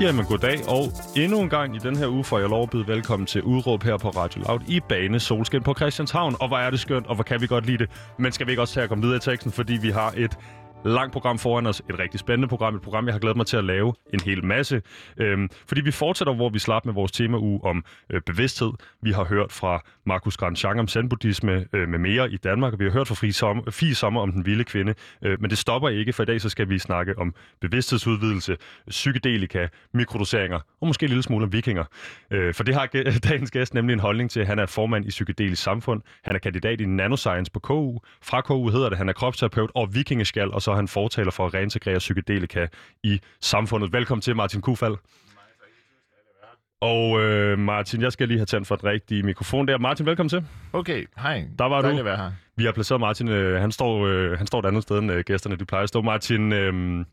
Jamen goddag, og endnu en gang i den her uge får jeg lov at byde velkommen til Udråb her på Radio Loud i Bane Solskin på Christianshavn. Og hvor er det skønt, og hvor kan vi godt lide det. Men skal vi ikke også tage at komme videre i teksten, fordi vi har et langt program foran os. Et rigtig spændende program. Et program, jeg har glædet mig til at lave en hel masse. Øhm, fordi vi fortsætter, hvor vi slap med vores temauge om øh, bevidsthed. Vi har hørt fra Markus Grandjean om zen-buddhisme øh, med mere i Danmark. Og vi har hørt fra Fri Sommer, Fie Sommer om den vilde kvinde. Øh, men det stopper ikke, for i dag så skal vi snakke om bevidsthedsudvidelse, psykedelika, mikrodoseringer og måske en lille smule om vikinger. Øh, for det har dagens gæst nemlig en holdning til. Han er formand i Psykedelisk Samfund. Han er kandidat i nanoscience på KU. Fra KU hedder det, han er kropsterapeut og vikingeskal, og så er han fortaler for at reintegrere psykedelika i samfundet. Velkommen til, Martin Kufald. Og øh, Martin, jeg skal lige have tændt for et rigtigt mikrofon der. Martin, velkommen til. Okay, hej. Der var Dejligt du. at være her. Vi har placeret Martin, øh, han, står, øh, han står et andet sted end øh, gæsterne, de plejer at stå. Martin, øh,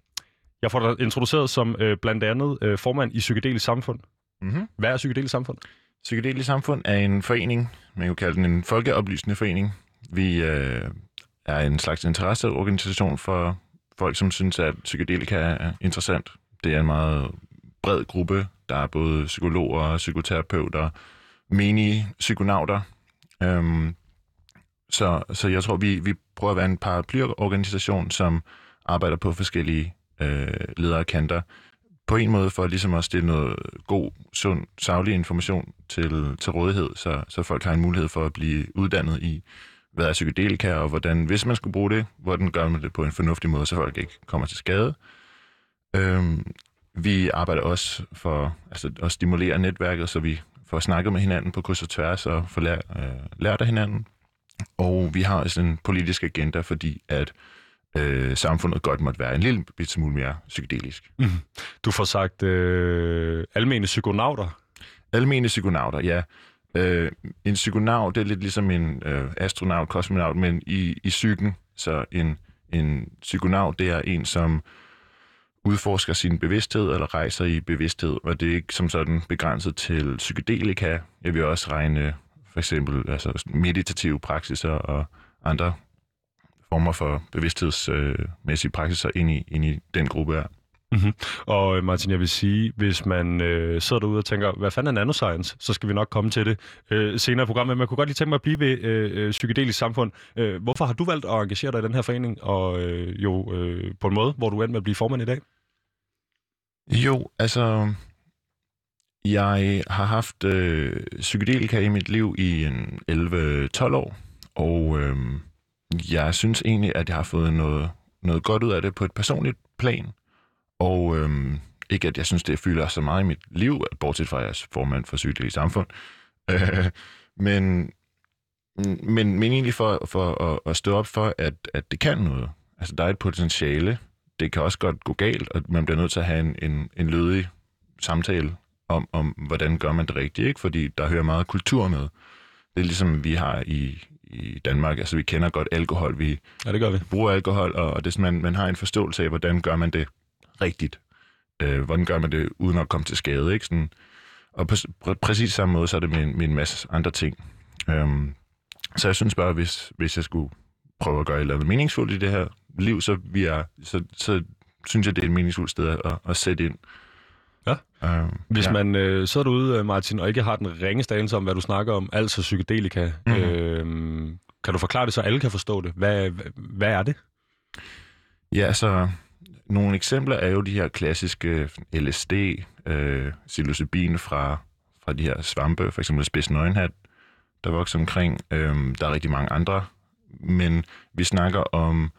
jeg får dig introduceret som øh, blandt andet øh, formand i Psykedelisk Samfund. Mm-hmm. Hvad er Psykedelisk Samfund? Psykedelisk Samfund er en forening, man kan kalde den en folkeoplysende forening. Vi øh, er en slags interesseorganisation for folk, som synes, at psykedelika er interessant. Det er en meget bred gruppe. Der er både psykologer, psykoterapeuter, menige psykonauter. Øhm, så, så jeg tror, vi, vi prøver at være en paraplyorganisation, som arbejder på forskellige øh, ledere kanter. På en måde for ligesom at stille noget god, sund, saglig information til, til rådighed, så, så folk har en mulighed for at blive uddannet i, hvad er psykedelika, og hvordan, hvis man skulle bruge det, hvordan gør man det på en fornuftig måde, så folk ikke kommer til skade. Øhm, vi arbejder også for altså, at stimulere netværket, så vi får snakket med hinanden på kryds og tværs og får lært, øh, lært af hinanden. Og vi har også en politisk agenda, fordi at øh, samfundet godt måtte være en lille bit smule mere psykedelisk. Mm. Du får sagt øh, almene psykonauter. Almene psykonauter, ja. Øh, en psykonaut, det er lidt ligesom en øh, astronaut, kosmonaut, men i, i psyken. Så en, en psykonaut, det er en, som udforsker sin bevidsthed eller rejser i bevidsthed, og det er ikke som sådan begrænset til psykedelika. Jeg vil også regne for eksempel altså meditative praksiser og andre former for bevidsthedsmæssige praksiser ind i, ind i den gruppe her. Mm-hmm. Og øh, Martin, jeg vil sige, hvis man øh, sidder derude og tænker, hvad fanden er nanoscience, så skal vi nok komme til det øh, senere i programmet. Men kunne godt lige tænke mig at blive ved øh, øh, psykedelisk samfund. Øh, hvorfor har du valgt at engagere dig i den her forening, og øh, jo øh, på en måde, hvor du endte med at blive formand i dag? Jo, altså, jeg har haft øh, psykedelika i mit liv i en 11-12 år, og øh, jeg synes egentlig, at jeg har fået noget, noget godt ud af det på et personligt plan. Og øhm, ikke at jeg synes, det fylder så meget i mit liv, bortset fra at jeg er formand for Psykedelisk Samfund. Øh, men, men, men egentlig for, for at, at stå op for, at, at det kan noget. Altså, der er et potentiale. Det kan også godt gå galt, og man bliver nødt til at have en, en, en lødig samtale om, om, hvordan gør man det rigtigt, ikke? Fordi der hører meget kultur med. Det er ligesom vi har i, i Danmark. Altså, vi kender godt alkohol. Vi, ja, det gør vi. bruger alkohol, og det er sådan, man, man har en forståelse af, hvordan gør man det rigtigt. Øh, hvordan gør man det uden at komme til skade, ikke? Sådan, og på pr- præcis samme måde, så er det med, med en masse andre ting. Øhm, så jeg synes bare, hvis, hvis jeg skulle prøve at gøre et eller andet meningsfuldt i det her liv, så, vi er, så, så synes jeg, det er et meningsfuldt sted at, at sætte ind. Ja. Øhm, Hvis ja. man øh, sidder derude, Martin, og ikke har den ringeste anelse om, hvad du snakker om, altså psykedelika, Mhm. mm. øh, kan du forklare det, så alle kan forstå det? Hvad, hvad, er det? Ja, altså, nogle eksempler er jo de her klassiske øh, LSD, øh, psilocybin fra, fra de her svampe, for eksempel spidsnøgenhat, der vokser omkring. Øh, der er rigtig mange andre, men vi snakker om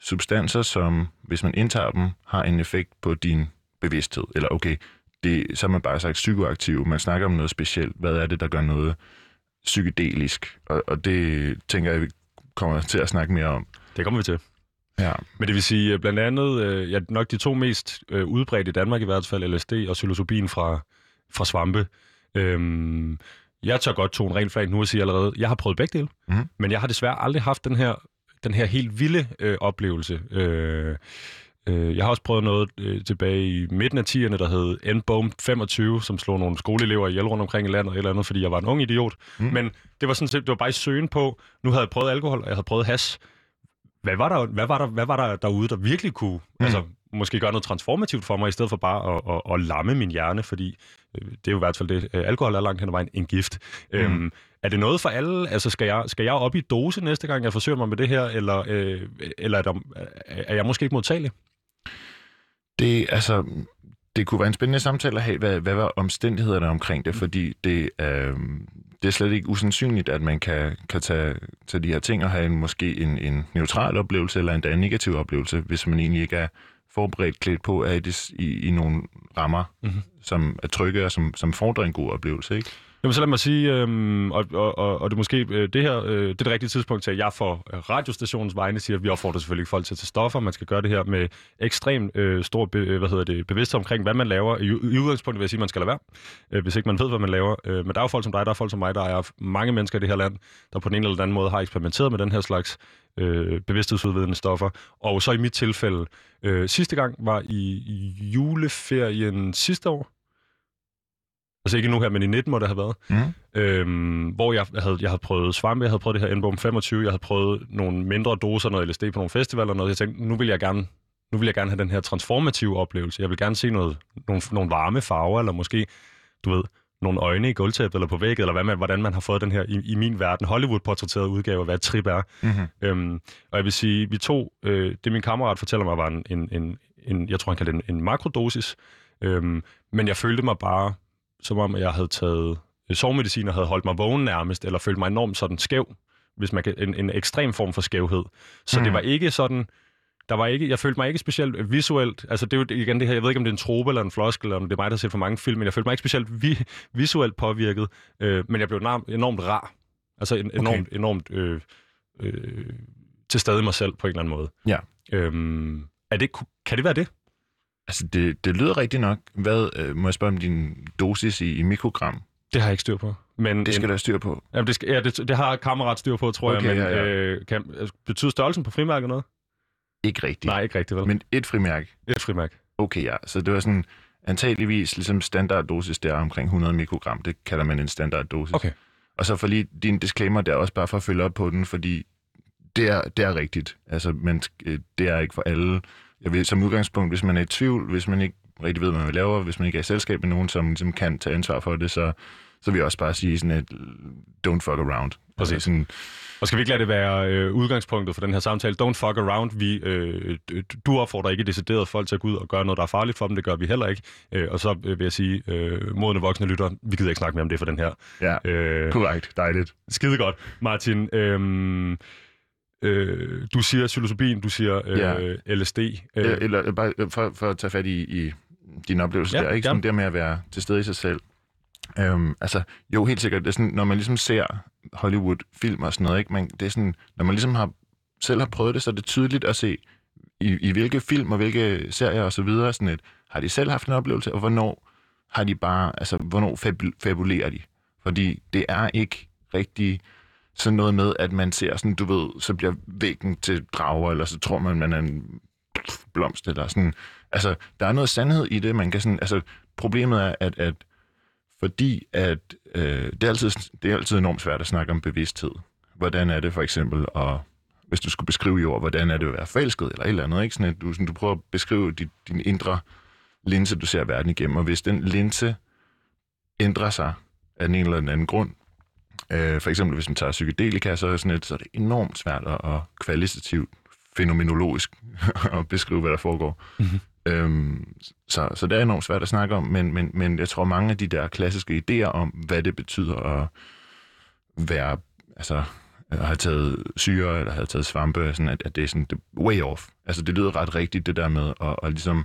substanser, som, hvis man indtager dem, har en effekt på din bevidsthed. Eller okay, det, så har man bare sagt psykoaktiv. Man snakker om noget specielt. Hvad er det, der gør noget psykedelisk? Og, og det tænker jeg, vi kommer til at snakke mere om. Det kommer vi til. Ja. Men det vil sige, øh, blandt andet, øh, ja, nok de to mest øh, udbredte i Danmark i hvert fald, LSD og psilocybin fra, fra svampe. Øhm, jeg tør godt tone rent flag nu og sige allerede, jeg har prøvet begge dele, Mhm. men jeg har desværre aldrig haft den her, den her helt vilde øh, oplevelse. Øh, øh, jeg har også prøvet noget øh, tilbage i midten af 10'erne, der hed N-Bomb 25, som slog nogle skoleelever ihjel rundt omkring i landet, eller, andet, fordi jeg var en ung idiot. Mhm. Men det var sådan set, det var bare i søgen på, nu havde jeg prøvet alkohol, og jeg havde prøvet has. Hvad var der, hvad var der, hvad var der derude, der virkelig kunne mm. altså, måske gøre noget transformativt for mig, i stedet for bare at, at, at lamme min hjerne, fordi øh, det er jo i hvert fald det. Øh, alkohol er langt hen ad vejen en gift. Mm. Øhm, er det noget for alle? Altså, skal jeg, skal jeg op i dose næste gang, jeg forsøger mig med det her, eller, øh, eller er, der, er jeg måske ikke modtagelig? Det, altså, det kunne være en spændende samtale at have, hvad, hvad var omstændighederne omkring det, fordi det, øh, det er slet ikke usandsynligt, at man kan, kan tage, tage de her ting og have en, måske en, en neutral oplevelse, eller endda en negativ oplevelse, hvis man egentlig ikke er forberedt klædt på at det i, i nogle rammer, Mhm. mm-hmm. som er trygge og som, som fordrer en god oplevelse. Ikke? Jamen, så lad mig sige, øhm, og, og, og, og det er måske øh, det her, øh, det er det rigtige tidspunkt til, at jeg for øh, radiostationens vegne siger, at vi opfordrer selvfølgelig folk til at tage stoffer. Man skal gøre det her med ekstrem øh, stor be, øh, hvad hedder det, bevidsthed omkring, hvad man laver. I, i udgangspunktet vil jeg sige, at man skal lade være, øh, hvis ikke man ved, hvad man laver. Øh, men der er jo folk som dig, der er folk som mig, der er mange mennesker i det her land, der på den ene eller anden måde har eksperimenteret med den her slags øh, bevidsthedsudvidende stoffer. Og så i mit tilfælde, øh, sidste gang var i juleferien sidste år, Altså ikke nu her, men i 19 må det have været. Mm. Øhm, hvor jeg havde, jeg havde prøvet svampe, jeg havde prøvet det her N-Bomb 25, jeg havde prøvet nogle mindre doser, noget LSD på nogle festivaler og noget. Jeg tænkte, nu vil jeg gerne, nu vil jeg gerne have den her transformative oplevelse. Jeg vil gerne se noget, nogle, nogle varme farver, eller måske, du ved, nogle øjne i gulvtæppet eller på væggen, eller hvad man, hvordan man har fået den her, i, i min verden, Hollywood-portrætteret udgave af, hvad et trip er. Mm-hmm. Øhm, og jeg vil sige, vi to, øh, det min kammerat fortæller mig, var en, en, en, en jeg tror han kaldte det en, en makrodosis, øhm, men jeg følte mig bare, som om jeg havde taget øh, sovemedicin og havde holdt mig vågen nærmest, eller følt mig enormt sådan skæv, hvis man kan, en, en ekstrem form for skævhed. Så mm. det var ikke sådan, der var ikke, jeg følte mig ikke specielt visuelt, altså det er jo igen det her, jeg ved ikke om det er en trope eller en floskel, eller om det er mig, der har set for mange film, men jeg følte mig ikke specielt vi, visuelt påvirket, øh, men jeg blev enormt, enormt rar. Altså en, enormt, okay. enormt øh, øh, til stede i mig selv på en eller anden måde. Ja. Øhm, er det, kan det være det? Altså, det, det lyder rigtigt nok. Hvad, øh, må jeg spørge om din dosis i, i mikrogram? Det har jeg ikke styr på. Men Det skal en, der styr på. jamen, det, skal, ja, det, det har kammerat styr på, tror Okay, jeg, men ja, ja. Øh, kan, betyder størrelsen på frimærket noget? Ikke rigtigt. Nej, ikke rigtigt, vel? Men et frimærke. Et frimærke. Okay, ja. Så det var sådan antageligvis ligesom standarddosis der omkring 100 mikrogram. Det kalder man en standarddosis. Okay. Og så for lige din disclaimer der også bare for at følge op på den, fordi det er, det er rigtigt. Altså, men øh, det er ikke for alle. Jeg vil, som udgangspunkt, hvis man er i tvivl, hvis man ikke rigtig ved, hvad man laver, hvis man ikke er i selskab med nogen, som ligesom kan tage ansvar for det, så, så vil jeg også bare sige sådan et don't fuck around. Præcis. Altså sådan, Og skal vi ikke lade det være øh, udgangspunktet for den her samtale? Don't fuck around. Vi, øh, du opfordrer ikke decideret folk til at gå ud og gøre noget, der er farligt for dem. Det gør vi heller ikke. Øh, og så øh, vil jeg sige, øh, modne voksne lytter, vi gider ikke snakke mere om det for den her. ja, Øh, korrekt. Dejligt. skide godt. Martin, øh, øh, du siger psilocybin, du siger øh, Ja. LSD. Øh. Øh, Eller bare øh, for, for at tage fat i, i din oplevelse Ja, der, ikke? Sådan der med at være til stede i sig selv. Øhm, altså, jo, helt sikkert. Det er sådan, når man ligesom ser Hollywood-film og sådan noget, ikke? Man, det er sådan, når man ligesom har, selv har prøvet det, så er det tydeligt at se, i, i hvilke film og hvilke serier og så videre, sådan et, har de selv haft en oplevelse, og hvornår har de bare, altså, hvornår fabul- fabulerer de? Fordi det er ikke rigtig sådan noget med, at man ser sådan, du ved, så bliver væggen til drager, eller så tror man, man er en blomst, eller sådan. Altså, der er noget sandhed i det, man kan sådan, altså, problemet er, at, at fordi at øh, det, er altid, det er altid enormt svært at snakke om bevidsthed. Hvordan er det for eksempel at, hvis du skulle beskrive i ord, hvordan er det at være forelsket, eller et eller andet, ikke? Sådan, at du, sådan, du prøver at beskrive dit, din indre linse, du ser verden igennem, og hvis den linse ændrer sig af den ene eller den anden grund, øh, for eksempel hvis man tager psykedelika, så er, sådan et, så er det enormt svært at, at kvalitativt, fænomenologisk at beskrive, hvad der foregår. Mhm. Øhm, så, så det er enormt svært at snakke om, men, men, men jeg tror, mange af de der klassiske idéer om, hvad det betyder at være, altså, at have taget syre, eller have taget svampe, sådan at, at det er sådan det way off. Altså, det lyder ret rigtigt, det der med at, at ligesom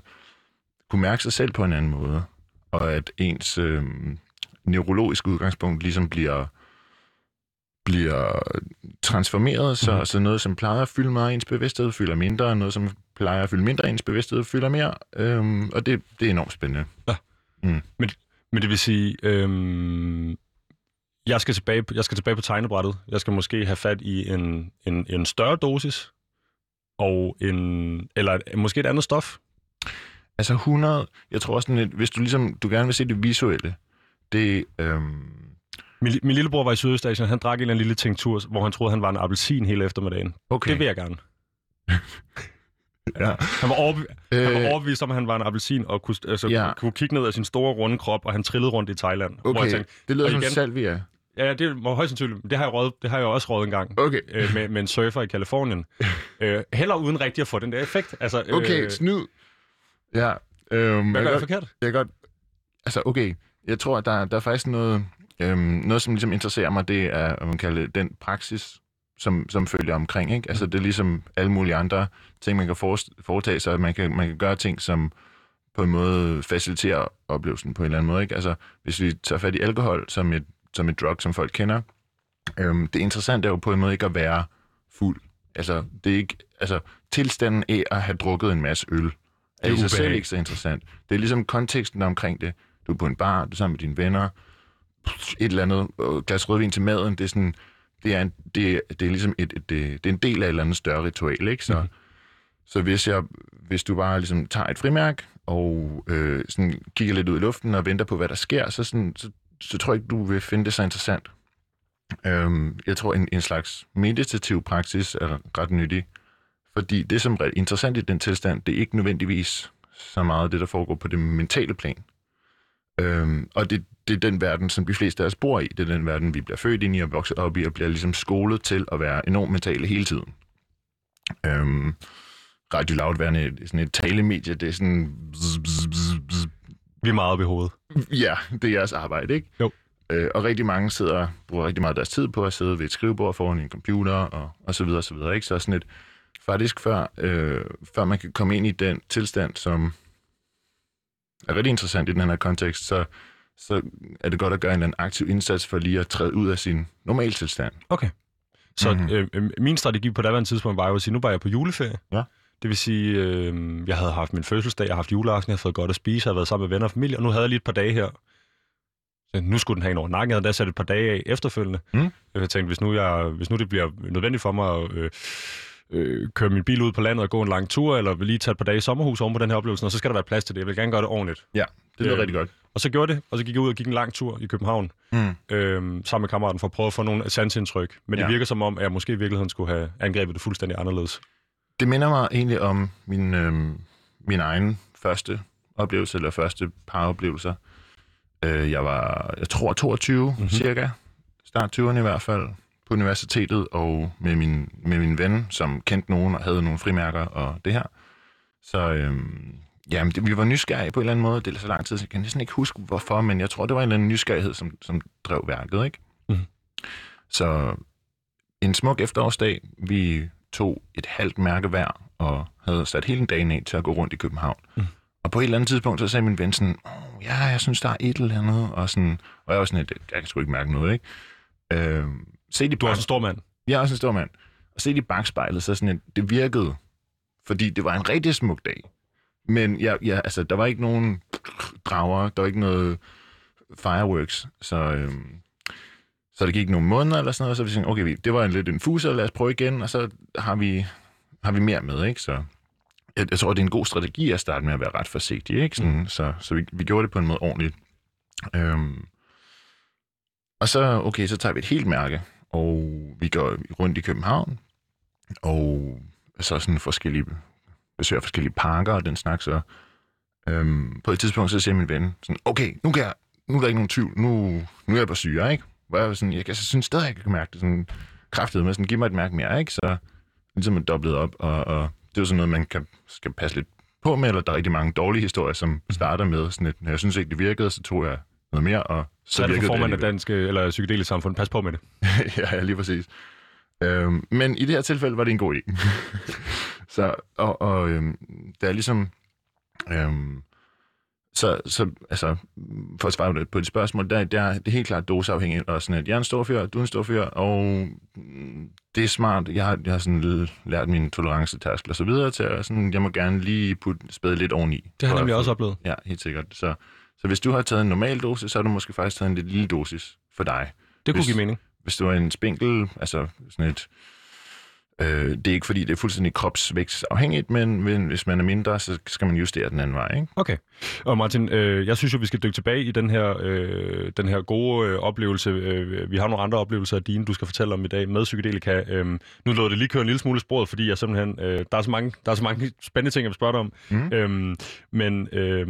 kunne mærke sig selv på en anden måde, og at ens øh, neurologiske udgangspunkt ligesom bliver bliver transformeret, så, mm. så noget, som plejer at fylde meget ens bevidsthed, fylder mindre, og noget, som plejer at fylde mindre ens bevidsthed, fylder mere. Øhm, og det, det er enormt spændende. Men det vil sige, øhm, Jeg skal, tilbage, jeg skal tilbage på tegnebrættet. Jeg skal måske have fat i en, en, en større dosis, og en, eller måske et andet stof. Altså 100, jeg tror også, sådan hvis du ligesom, du gerne vil se det visuelle, det, øhm, Min, min lillebror var i Sydøstasien, han drak en eller anden lille tinktur, hvor han troede, han var en appelsin hele eftermiddagen. okay. Det vil jeg gerne. Ja. Han var, overbe- øh, han var Øh, overbevist om, at han var en appelsin, og kunne, altså, Ja. kunne kigge ned af sin store, runde krop, og han trillede rundt i Thailand. Hvor jeg okay, tænkte, det lyder som igen- salvia. ja, det var højst sandsynligt. Det har jeg, røget, det har jeg også røget en gang. Okay, øh, med, med en surfer i Kalifornien. øh, heller uden rigtig at få den der effekt. Altså, øh, okay, snyd. Ja, øhm, hvad jeg, gør jeg godt, forkert? jeg godt, altså okay, jeg tror, at der, der er faktisk noget, øhm, noget, som ligesom interesserer mig, det er, hvad man kalder det, den praksis, som, som følger omkring, ikke? Altså, det er ligesom alle mulige andre ting, man kan for- foretage sig, man kan, man kan gøre ting, som på en måde faciliterer oplevelsen på en eller anden måde, ikke? Altså, hvis vi tager fat i alkohol som et, som et drug, som folk kender, øhm, det interessante er jo på en måde ikke at være fuld. Altså, det er ikke, altså, tilstanden af at have drukket en masse øl, er er i sig selv ikke så interessant. Det er ligesom konteksten omkring det. Du er på en bar, du er sammen med dine venner, et eller andet øh, glas rødvin til maden, det er sådan, det er, en, det, det er ligesom et, et, det, det er en del af et eller andet større ritual, ikke? Så, mm-hmm. så hvis, jeg, hvis du bare ligesom tager et frimærk og øh, sådan kigger lidt ud i luften og venter på, hvad der sker, så, sådan, så, så tror jeg ikke, du vil finde det så interessant. Øhm, jeg tror, en, en slags meditativ praksis er ret nyttig, fordi det, som er interessant i den tilstand, det er ikke nødvendigvis så meget det, der foregår på det mentale plan. Øhm, og det, det er den verden, som de fleste af os bor i. Det er den verden, vi bliver født ind i og vokset op i, og bliver ligesom skolet til at være enormt mentale hele tiden. Øhm, Radio Loud værende sådan et talemedie, det er sådan... Bzz, bzz, bzz, bzz. Vi er meget oppe i hovedet. Ja, det er jeres arbejde, ikke? Jo. Øh, og rigtig mange sidder, bruger rigtig meget af deres tid på at sidde ved et skrivebord foran en computer, og, og så videre, og så videre, ikke? Så sådan et, faktisk før, øh, før man kan komme ind i den tilstand, som er rigtig interessant i den her kontekst, så, så er det godt at gøre en eller anden aktiv indsats for lige at træde ud af sin normaltilstand. Okay. Så Mhm. mm-hmm. øh, øh, min strategi på daværende tidspunkt var jo at sige, nu var jeg på juleferie. Ja. Det vil sige, øh, jeg havde haft min fødselsdag, jeg havde haft juleaften, jeg havde fået godt at spise, jeg havde været sammen med venner og familie, og nu havde jeg lige et par dage her. Så nu skulle den have en over nakken, jeg havde da sat et par dage af efterfølgende. Mm. Jeg tænkte, hvis nu, jeg, hvis nu det bliver nødvendigt for mig at øh, øh, køre min bil ud på landet og gå en lang tur, eller lige tage et par dage i sommerhus oven på den her oplevelse, og så skal der være plads til det. Jeg vil gerne gøre det ordentligt. Det lyder Øh, rigtig godt. Og så gjorde det, og så gik jeg ud og gik en lang tur i København Mm. øh, sammen med kammeraten for at prøve at få nogle sansindtryk. Men ja. Ja. det virker som om, at jeg måske i virkeligheden skulle have angrebet det fuldstændig anderledes. Det minder mig egentlig om min, øh, min egen første oplevelse, eller første par oplevelser. Øh, jeg var, jeg tror, 22 Mhm. mm-hmm. cirka. Start 20'erne i hvert fald. På universitetet, og med min, med min ven, som kendte nogen og havde nogle frimærker og det her. Så øh, jamen, det, vi var nysgerrige på en eller anden måde. Det er så lang tid, så jeg kan næsten ikke huske, hvorfor, men jeg tror, det var en eller anden nysgerrighed, som, som drev værket, ikke? Mhm. Så en smuk efterårsdag, vi tog et halvt mærke hver, og havde sat hele dagen af til at gå rundt i København. Mm. Og på et eller andet tidspunkt, så sagde min ven sådan, oh, ja, jeg synes, der er et eller andet, og, sådan, og jeg var sådan, lidt, jeg kan sgu ikke mærke noget, ikke? Øh, se de Du er også en stor mand. jeg er også en stor mand. Og se i bagspejlet, så sådan, at det virkede, fordi det var en rigtig smuk dag. Men jeg, jeg, altså, der var ikke nogen drager, der var ikke noget fireworks, så, øhm, så det gik nogle måneder eller sådan noget, og så vi tænkte, okay, det var en lidt en fuser, lad os prøve igen, og så har vi, har vi mere med, ikke? Så jeg, jeg tror, det er en god strategi at starte med at være ret forsigtig, ikke? Sådan, mm. Så, så vi, vi gjorde det på en måde ordentligt. Øhm, og så, okay, så tager vi et helt mærke, og vi går rundt i København, og så sådan forskellige, besøger forskellige parker og den slags, så øhm, på et tidspunkt, så siger min ven sådan, okay, nu, kan jeg, nu er der ikke nogen tvivl, nu, nu er jeg på syre, ikke? Hvor jeg, var sådan, jeg, kan- jeg synes stadig, jeg kan mærke det sådan kraftigt, men sådan, giv mig et mærke mere, ikke? Så ligesom man dobblet op, og, og det er jo sådan noget, man kan, skal passe lidt på med, eller der er rigtig mange dårlige historier, som starter med sådan et, jeg synes ikke, det virkede, så tog jeg noget mere, og så, Så er det formand af alligevel. danske eller psykedelisk samfund. Pas på med det. ja, ja, lige præcis. Øhm, men i det her tilfælde var det en god idé. så, og, og øhm, der er ligesom... Øhm, så, så, altså, for at svare på dit spørgsmål, der, der det er helt klart doseafhængigt, og sådan, at jeg er en stor fyr, du er en stor fyr, og mm, det er smart. Jeg har, jeg har sådan lært min tolerancetærskel og så videre til, at sådan, jeg må gerne lige putte spæde lidt oveni. Det har jeg nemlig også oplevet. Ja, helt sikkert. Så, så hvis du har taget en normal dosis, så har du måske faktisk taget en lidt lille dosis for dig. Det kunne Hvis- give mening. Hvis du er en spinkel, altså sådan et... Øh, det er ikke fordi, det er fuldstændig kropsvækstafhængigt, men, men hvis man er mindre, så skal man justere den anden vej, ikke? Okay. Og Martin, øh, jeg synes jo, vi skal dykke tilbage i den her, øh, den her gode øh, oplevelse. Øh, vi har nogle andre oplevelser af dine, du skal fortælle om i dag med psykedelika. Øh, nu lå det lige køre en lille smule sporet, fordi jeg simpelthen, øh, der, er så mange, der er så mange spændende ting, jeg vil spørge dig om. Mhm. Øhm, men øh,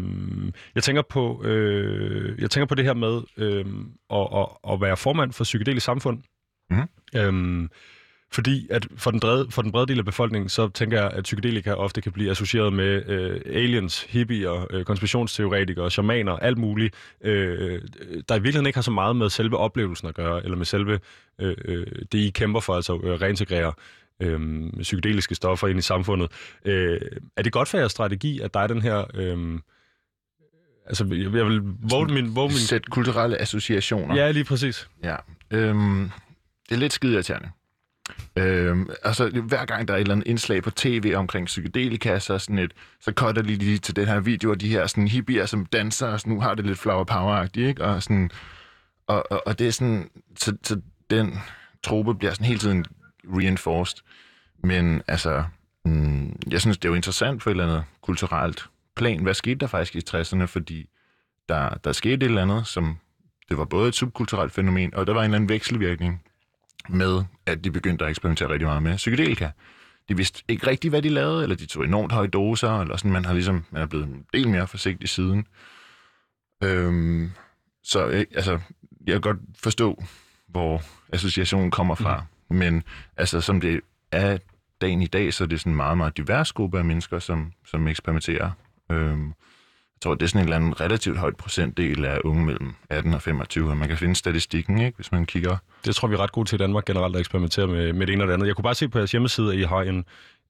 jeg, tænker på, øh, jeg tænker på det her med øh, at, at, at være formand for Psykedelisk Samfund. Mhm. Øhm, fordi at for den, brede, for den brede del af befolkningen, så tænker jeg, at psykedelika ofte kan blive associeret med øh, aliens, hippier, øh, konspirationsteoretikere, shamaner, alt muligt, øh, der i virkeligheden ikke har så meget med selve oplevelsen at gøre, eller med selve øh, øh, det, I kæmper for, altså at reintegrere øh, psykedeliske stoffer ind i samfundet. Øh, er det godt for jeres strategi, at der er den her... Øh, altså, jeg, jeg vil våge min... Våge min Sæt kulturelle associationer. ja, lige præcis. Ja. Øhm, det er lidt skide irriterende. Øhm, altså, hver gang der er et eller andet indslag på tv omkring psykedelika, så, sådan et, så cutter de lige til den her video, og de her sådan hippier, som danser, og sådan, nu har det lidt flower power ikke? Og, sådan, og, og, og det er sådan, så, så den trope bliver sådan hele tiden reinforced. Men altså, mm, jeg synes, det er jo interessant på et eller andet kulturelt plan. Hvad skete der faktisk i 60'erne? Fordi der, der skete et eller andet, som det var både et subkulturelt fænomen, og der var en eller anden vekselvirkning med, at de begyndte at eksperimentere rigtig meget med psykedelika. De vidste ikke rigtigt, hvad de lavede, eller de tog enormt høje doser, eller sådan, man har ligesom, man er blevet en del mere forsigtig siden. Øhm, så øh, altså, jeg kan godt forstå, hvor associationen kommer fra, mm. men altså, som det er dagen i dag, så er det sådan en meget, meget divers gruppe af mennesker, som, som eksperimenterer. Øhm, jeg tror, det er sådan en eller anden relativt højt procentdel af unge mellem 18 og 25, og man kan finde statistikken, ikke, hvis man kigger. Det tror vi er ret gode til i Danmark generelt at eksperimentere med, med det ene og det andet. Jeg kunne bare se på jeres hjemmeside, at I har en,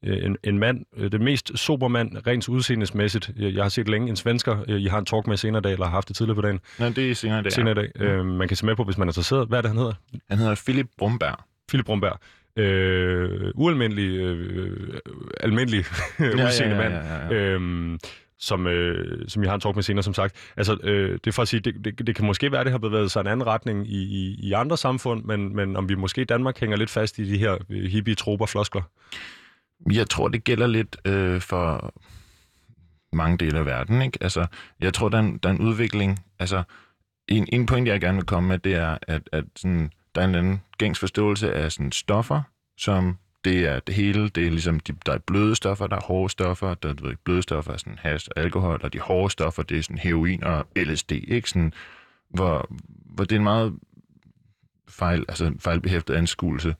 øh, en, en mand, øh, det mest sober mand, rent udseendesmæssigt. Jeg har set længe en svensker. øh, I har en talk med senere i dag, eller har haft det tidligere på dagen. Nej, det er senere i dag. Senere i dag. Øh, man kan se med på, hvis man er interesseret. Hvad er det, han hedder? Han hedder Philip Brumberg. Philip Brumberg. Øh, ualmindelig, øh, almindelig udseende mand. ja, ja, ja. øhm, som, øh, som jeg har en talk med senere, som sagt. Altså, øh, det er for at sige, det, det, det kan måske være, at det har bevæget sig en anden retning i, i, i andre samfund, men, men om vi måske i Danmark hænger lidt fast i de her øh, hippie troper floskler. Jeg tror, det gælder lidt øh, for mange dele af verden. Ikke? Altså, jeg tror, der er, en, der er en udvikling. Altså, en, en point, jeg gerne vil komme med, det er, at, at sådan, der er en eller anden gængs forståelse af sådan, stoffer, som det er det hele. Det er ligesom, de, der er bløde stoffer, der er hårde stoffer. Der, ved, bløde stoffer er sådan hash og alkohol, og de hårde stoffer, det er sådan heroin og LSD. Ikke? Sådan, hvor, hvor det er en meget fejl, altså fejlbehæftet anskuelse.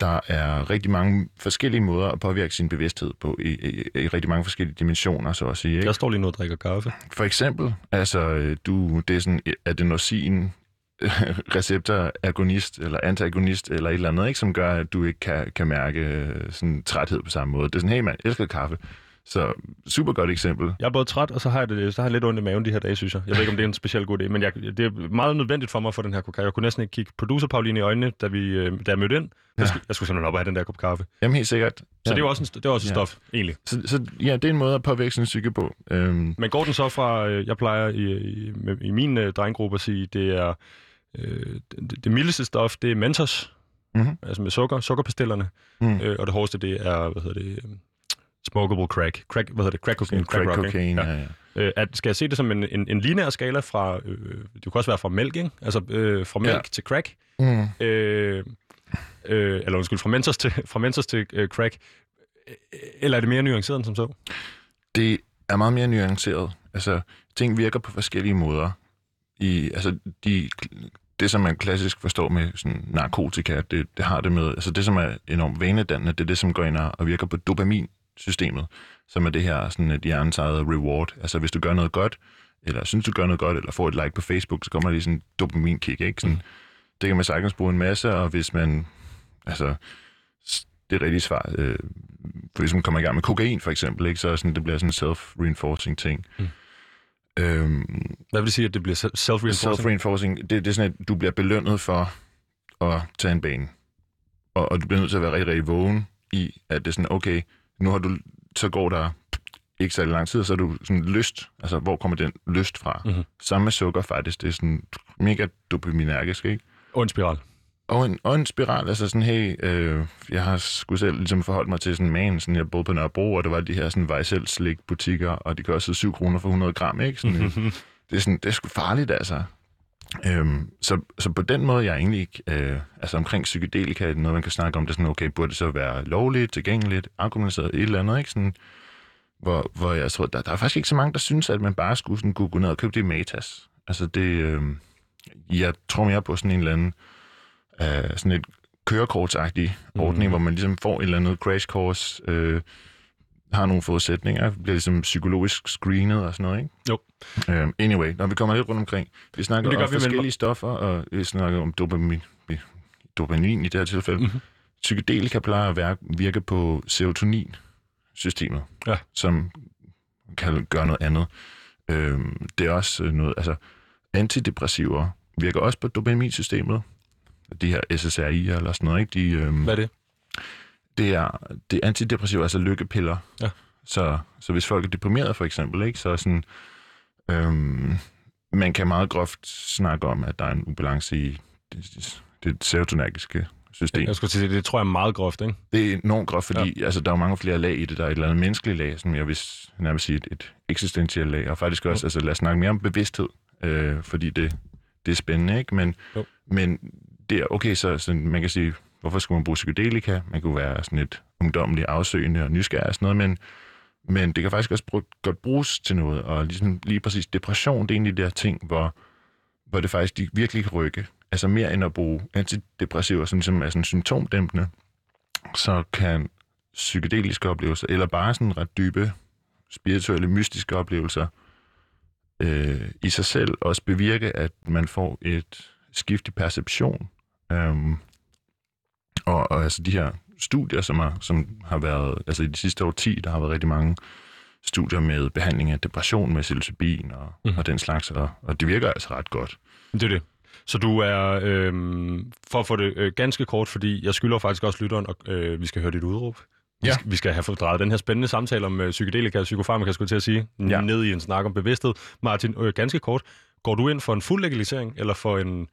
Der er rigtig mange forskellige måder at påvirke sin bevidsthed på, i, i, i rigtig mange forskellige dimensioner, så at sige. Ikke? Jeg står lige nu og drikker kaffe. For eksempel, altså, øh, du, det er sådan adenosin receptoragonist eller antagonist eller et eller andet, ikke, som gør, at du ikke kan, kan mærke øh, sådan træthed på samme måde. Det er sådan, hey mand, elsker kaffe. Så super godt eksempel. Jeg er både træt, og så har jeg, det, så har jeg lidt ondt i maven de her dage, synes jeg. Jeg ved ikke, om det er en speciel god idé, men jeg, det er meget nødvendigt for mig at få den her kop kaffe. Jeg kunne næsten ikke kigge producer Pauline i øjnene, da, vi, øh, da jeg mødte ind. Jeg, skulle, jeg skulle simpelthen op og have den der kop kaffe. Så Jamen helt sikkert. det er også, en, det er også et Ja. stof, egentlig. Så, så ja, det er en måde at påvirke sin psyke på. Øhm, Men går den så fra, øh, jeg plejer i, i, i min øh, drengruppe at sige, det er øh, det, det mildeste stof, det er Mentos, Mhm. altså med sukker, sukkerpastillerne, Mm. øh, og det hårdeste, det er, hvad hedder det, øh, smokable crack. crack hvad hedder det? Crack cocaine. crack rock, ikke? cocaine, Ja. ja. ja. Øh, at, skal jeg se det som en, en, en lineær skala fra, øh, det kunne også være fra mælk, ikke? Altså øh, fra mælk Ja. til crack, Mm. øh, øh, eller undskyld, fra Mentos til, fra Mentos til øh, crack, Øh, eller er det mere nuanceret end som så? Det er meget mere nuanceret. Altså, ting virker på forskellige måder. I, altså, de, det, som man klassisk forstår med sådan, narkotika, det, det har det med, altså det, som er enormt vanedannende, det er det, som går ind og og virker på dopaminsystemet, som er det her sådan et hjernens eget reward. Altså, hvis du gør noget godt, eller synes, du gør noget godt, eller får et like på Facebook, så kommer der lige sådan en dopaminkick, ikke? Sådan, Det kan man sagtens bruge en masse, og hvis man, altså, det er rigtig svar, øh, hvis man kommer i gang med kokain for eksempel, ikke, så er sådan, det bliver sådan en self-reinforcing ting. Mm. Øhm, Hvad vil det sige, at det bliver se- self-reinforcing? self-reinforcing, det, det er sådan, at du bliver belønnet for at tage en bane. Og, og du bliver nødt til at være rigtig, rigtig vågen i, at det er sådan, okay, nu har du, så går der ikke særlig lang tid, og så er du sådan lyst. Altså, hvor kommer den lyst fra? Mhm. Samme med sukker faktisk, det er sådan mega dopaminergisk, ikke? Og en spiral. Og en, og en spiral, altså sådan, hey, øh, jeg har sgu selv ligesom forholdt mig til sådan man, sådan jeg boede på Nørrebro, og der var de her sådan vejsel slik butikker, og de kostede 7 kroner for 100 gram, ikke? Sådan, øh, det, er sådan, det er sgu farligt, altså. Øhm, så, så på den måde, jeg er egentlig ikke, øh, altså omkring psykedelika, det noget, man kan snakke om, det er sådan, okay, burde det så være lovligt, tilgængeligt, afkommuniceret, et eller andet, ikke? Sådan, hvor, hvor jeg tror, der, der er faktisk ikke så mange, der synes, at man bare skulle sådan, gå, gå ned og købe det i Matas. Altså det, øh, jeg tror mere på sådan en eller anden, øh, sådan et kørekortsagtig ordning, Mhm. hvor man ligesom får et eller andet crash course, øh, har nogle forudsætninger, bliver ligesom psykologisk screenet og sådan noget, ikke? Jo. Um, anyway, når vi kommer lidt rundt omkring, vi snakker om forskellige stoffer, og vi snakker om dopamin, dopamin i det her tilfælde. Mhm. Mm-hmm. Psykedelika plejer at virke, virke på serotonin-systemet, Ja. som kan gøre noget andet. Øhm, det er også øh, noget, altså antidepressiver virker også på dopaminsystemet. De her SSRI eller sådan noget, ikke? De, øhm, Hvad er det? Det er, det er antidepressiv, altså lykkepiller. Ja. Så, så hvis folk er deprimeret for eksempel, ikke, så er sådan, øhm, man kan meget groft snakke om, at der er en ubalance i det, det serotonergiske system. Jeg skulle sige, det tror jeg er meget groft, ikke? Det er enormt groft, fordi ja. altså, der er jo mange flere lag i det. Der er et eller andet menneskeligt lag, som jeg vil nærmest sige et, et eksistentielt lag, og faktisk også, altså lad os snakke mere om bevidsthed, øh, fordi det, det er spændende, ikke? Men, Jo. men det er okay, så, så man kan sige, hvorfor skulle man bruge psykedelika? Man kunne være sådan lidt ungdommelig, afsøgende og nysgerrig og sådan noget, men, men det kan faktisk også brug, godt bruges til noget, og ligesom, lige præcis depression, det er egentlig der ting, hvor, hvor det faktisk de virkelig kan rykke. Altså mere end at bruge antidepressiver, som som er sådan symptomdæmpende, så kan psykedeliske oplevelser, eller bare sådan ret dybe, spirituelle, mystiske oplevelser, øh, i sig selv også bevirke, at man får et skift i perception. Øhm, og, og altså de her studier, som har, som har været, altså i de sidste år 10, der har været rigtig mange studier med behandling af depression med psilocybin og, mm. og den slags, og, og det virker altså ret godt. Det er det. Så du er, øhm, for at få det øh, ganske kort, fordi jeg skylder faktisk også lytteren, og øh, vi skal høre dit udråb. Vi, Ja. skal, vi skal have fordrejet den her spændende samtale om øh, psykedelika og psykofarmaka, skulle til at sige, Ja. ned i en snak om bevidsthed. Martin, øh, ganske kort, går du ind for en fuld legalisering, eller for en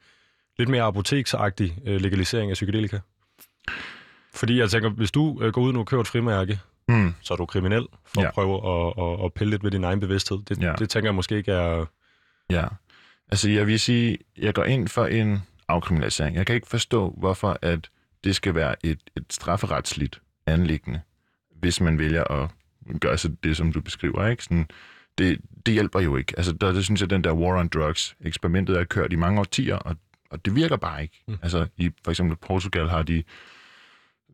lidt mere apoteksagtig øh, legalisering af psykedelika? Fordi jeg tænker, hvis du øh, går ud nu og køber et frimærke, Mm. så er du kriminel for ja. At prøve at, at, at pille lidt ved din egen bevidsthed. Det, ja. Det tænker jeg måske ikke er... Ja. Altså, jeg vil sige, jeg går ind for en afkriminalisering. Jeg kan ikke forstå, hvorfor at det skal være et, et strafferetsligt anlæggende, hvis man vælger at gøre så det, som du beskriver. Ikke? Sådan, det, det hjælper jo ikke. Altså, der, det synes jeg, den der war on drugs, eksperimentet er kørt i mange årtier, og, og det virker bare ikke. Mm. Altså, i for eksempel Portugal har de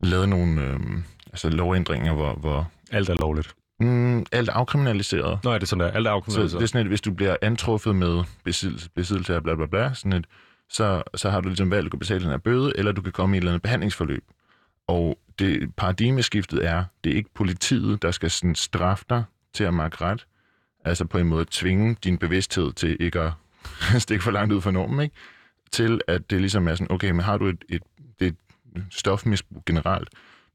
lavet nogle øhm, altså lovændringer, hvor, hvor Alt er lovligt. mm, alt er afkriminaliseret. Nå, er det sådan der. Alt er Så afkriminaliseret. det er sådan, at hvis du bliver antruffet med besiddelse, besiddelse af bla bla bla, sådan et, så, så har du ligesom valgt, at du kan betale den her bøde, eller du kan komme i et eller andet behandlingsforløb. Og det paradigmeskiftet er, det er ikke politiet, der skal sådan straffe dig til at markere ret. Altså på en måde tvinge din bevidsthed til ikke at stikke for langt ud for normen, ikke? Til at det ligesom er sådan, okay, men har du et, et, et stofmisbrug generelt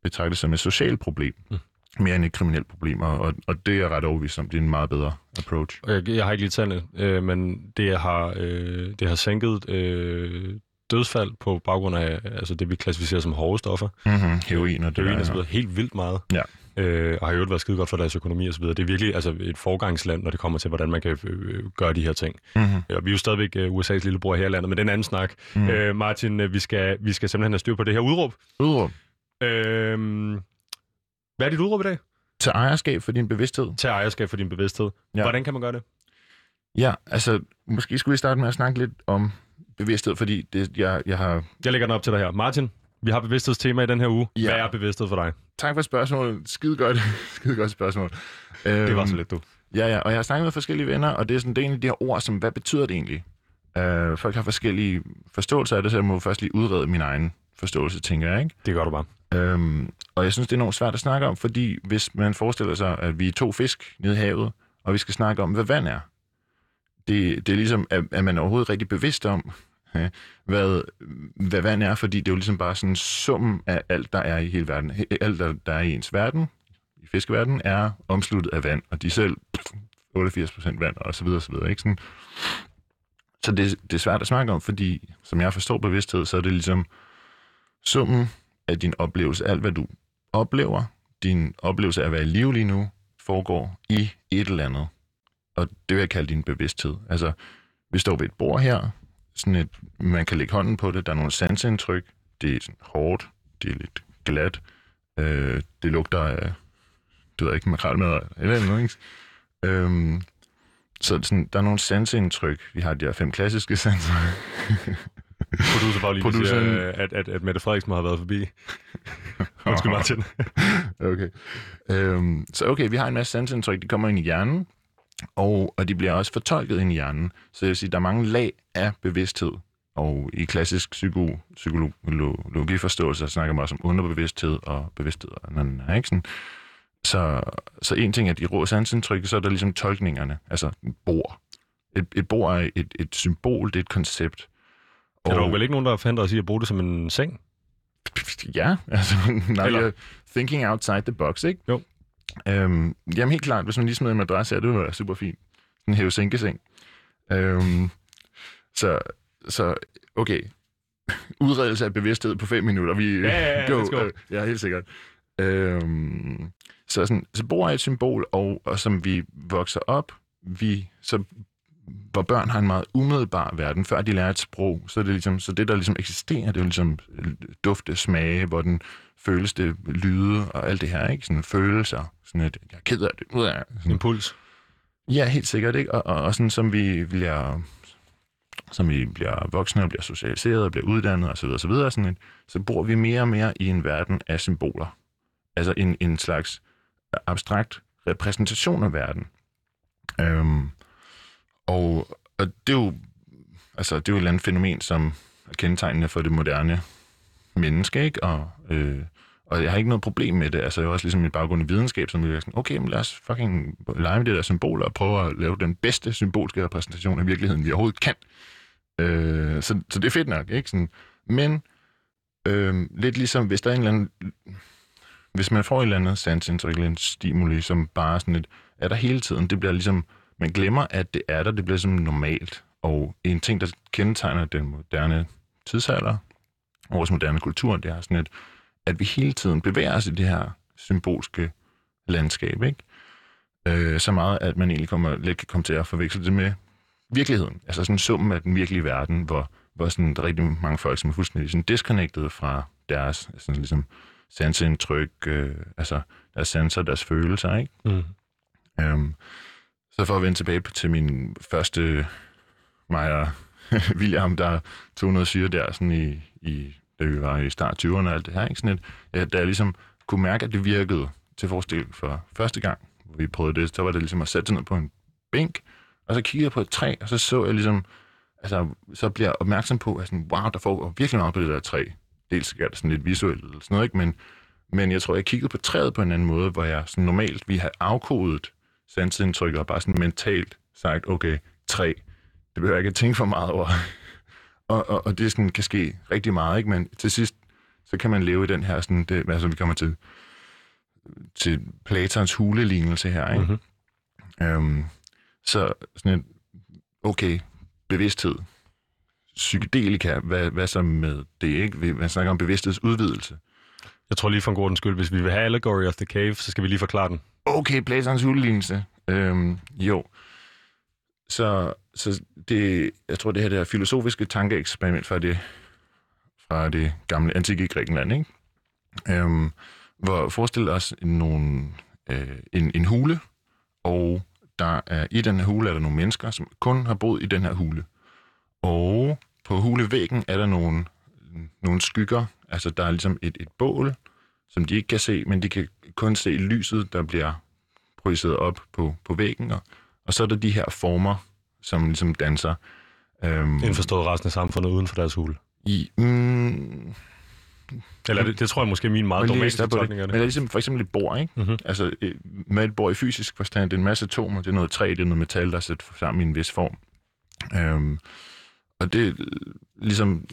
betragtet som et socialt problem, Mm. mere end et kriminelt problem, og, og, det er jeg ret overbevist om, det er en meget bedre approach. Jeg, jeg har ikke lige tallet, øh, men det har, øh, det har sænket øh, dødsfald på baggrund af altså det, vi klassificerer som hårde stoffer. Mm-hmm. Heroin og det Heroin og så videre. Helt vildt meget. Ja. Øh, og har jo været skide godt for deres økonomi og så videre. Det er virkelig altså, et forgangsland, når det kommer til, hvordan man kan øh, gøre de her ting. Mm-hmm. Og vi er jo stadigvæk øh, USA's lillebror her i landet, men det er en anden snak. Mm. Øh, Martin, øh, vi skal, vi skal simpelthen have styr på det her udråb. Udråb. Øh, hvad er dit udråb i dag? Til ejerskab for din bevidsthed. Til ejerskab for din bevidsthed. Ja. Hvordan kan man gøre det? Ja, altså, måske skulle vi starte med at snakke lidt om bevidsthed, fordi det, jeg, jeg har... Jeg lægger den op til dig her. Martin, vi har bevidsthedstema i den her uge. Ja. Hvad er bevidsthed for dig? Tak for spørgsmålet. Skide godt, skide godt spørgsmål. Det var Øhm, så lidt, du. Ja, ja, og jeg har snakket med forskellige venner, og det er sådan, det er egentlig de her ord, som, hvad betyder det egentlig? Uh, folk har forskellige forståelser af det, så jeg må først lige udrede min egen forståelse, tænker jeg, ikke? Det gør du bare. Øhm, og jeg synes, det er enormt svært at snakke om, fordi hvis man forestiller sig, at vi er to fisk nede i havet, og vi skal snakke om, hvad vand er, det, det er ligesom, at, at man er overhovedet rigtig bevidst om, ja, hvad, hvad vand er, fordi det er jo ligesom bare sådan summen af alt, der er i hele verden. Alt, der, der er i ens verden, i fiskeverdenen, er omsluttet af vand, og de selv 88% vand, og så videre, og så videre. Ikke? Sådan. så det, det er svært at snakke om, fordi som jeg forstår bevidsthed, så er det ligesom summen af din oplevelse. Alt, hvad du oplever, din oplevelse af at være i live lige nu, foregår i et eller andet. Og det vil jeg kalde din bevidsthed. Altså, vi står ved et bord her, sådan et, man kan lægge hånden på det, der er nogle sansindtryk, det er sådan hårdt, det er lidt glat, øh, det lugter af, du ved ikke, makrelmad eller noget, ikke? Øhm, så sådan, der er nogle sansindtryk. Vi har de her fem klassiske sanser. Producer bare lige Produceren- siger, at, at, at Mette Frederiksen må have været forbi. Undskyld, Martin. Okay. Øhm, så okay, vi har en masse sansindtryk, de kommer ind i hjernen, og, og de bliver også fortolket ind i hjernen. Så jeg vil sige, der er mange lag af bevidsthed. Og i klassisk psyko, psykologiforståelse snakker man også om underbevidsthed og bevidsthed. Og nan, ikke sådan. Så, så en ting er de rå sansindtryk, så er der ligesom tolkningerne, altså bord. Et, et bord er et, et symbol, det er et koncept. Er der jo vel ikke nogen, der har fandt os i at bruge det som en seng? Ja, altså, Eller... thinking outside the box, ikke? Jo. Øhm, jamen helt klart, hvis man lige smider en madras her, det ville være super fint. En hæve-sænke-seng. Øhm, så, så, okay. Udredelse af bevidsthed på fem minutter. Vi, Ja, ja, ja, go. Øh, ja, helt sikkert. Øhm, så, sådan, så bor er et symbol, og, og som vi vokser op, vi, så hvor børn har en meget umiddelbar verden, før de lærer et sprog, så er det ligesom, så det, der ligesom eksisterer, det er jo ligesom dufte, smage, hvor den føles det, lyde og alt det her, ikke? Sådan følelser, sådan et, jeg er ked af det, ud af sådan, Impuls. Ja, helt sikkert, ikke? Og, og, og sådan som vi bliver som vi bliver voksne og bliver socialiseret og bliver uddannet osv. osv. Sådan et, så bor vi mere og mere i en verden af symboler. Altså en, en slags abstrakt repræsentation af verden. Øhm, og, og det er jo altså, det er jo et eller andet fænomen, som er kendetegnende for det moderne menneske, ikke? Og, øh, og jeg har ikke noget problem med det. Altså, jeg har også ligesom min baggrund i videnskab, som vil sådan, okay, men lad os fucking lege med det der symboler og prøve at lave den bedste symbolske repræsentation af virkeligheden, vi overhovedet kan. Øh, så, så det er fedt nok, ikke? Sådan, men øh, lidt ligesom, hvis der er en eller anden... Hvis man får et eller andet sansindtryk eller en stimuli, som bare sådan et, er der hele tiden, det bliver ligesom, man glemmer, at det er der, det bliver som normalt. Og en ting, der kendetegner den moderne tidsalder, og vores moderne kultur, det er sådan et, at vi hele tiden bevæger os i det her symbolske landskab, ikke? Øh, så meget, at man egentlig kommer, let kan komme til at forveksle det med virkeligheden. Altså sådan summen af den virkelige verden, hvor, hvor sådan, der er rigtig mange folk, som er fuldstændig sådan disconnected fra deres sådan ligesom, sansindtryk, øh, altså deres sanser, deres følelser, ikke? Mm. Øhm, så for at vende tilbage til min første, mig og William, der tog noget syre der, sådan i, i, da vi var i start 20'erne og alt det her, ikke? Sådan et, da jeg ligesom kunne mærke, at det virkede til forskel for første gang, hvor vi prøvede det, så var det ligesom at sætte sig ned på en bænk, og så kiggede jeg på et træ, og så så jeg ligesom, altså, så bliver jeg opmærksom på, at sådan, wow, der får virkelig meget på det der træ. Dels er det sådan lidt visuelt eller sådan noget, ikke? Men, men jeg tror, jeg kiggede på træet på en anden måde, hvor jeg sådan normalt vi har afkodet sansindtrykket og bare sådan mentalt sagt, okay, træ, det behøver jeg ikke at tænke for meget over. og, og, og det sådan, kan ske rigtig meget, ikke? Men til sidst, så kan man leve i den her, sådan, det, altså vi kommer til, til Platons hulelignelse her, ikke? Mhm. Øhm, så sådan et, okay, bevidsthed, psykedelika, hvad, hvad så med det, ikke? Man snakker om bevidsthedsudvidelse. Jeg tror lige for en god skyld, hvis vi vil have Allegory of the Cave, så skal vi lige forklare den. Okay, Platons udlignelse. Øhm, jo. Så, så det, jeg tror, det her det her filosofiske tankeeksperiment fra det, fra det gamle antikke Grækenland, ikke? Øhm, hvor forestil os nogle, øh, en, en hule, og der er i den her hule er der nogle mennesker, som kun har boet i den her hule. Og på hulevæggen er der nogle, nogle skygger, altså der er ligesom et, et bål, som de ikke kan se, men de kan kun se lyset, der bliver projiceret op på, på væggen, og, og så er der de her former, som ligesom danser. Øhm, Indforstået resten af samfundet uden for deres hule. i, mm, Eller det, det tror jeg måske er min meget dogmatiske det. tolkning af Men det. det er ligesom for eksempel et bord, ikke? Mhm. Altså, øh, med et bord i fysisk forstand, det er en masse atomer, det er noget træ, det er noget metal, der er sat sammen i en vis form. Øhm, og det er ligesom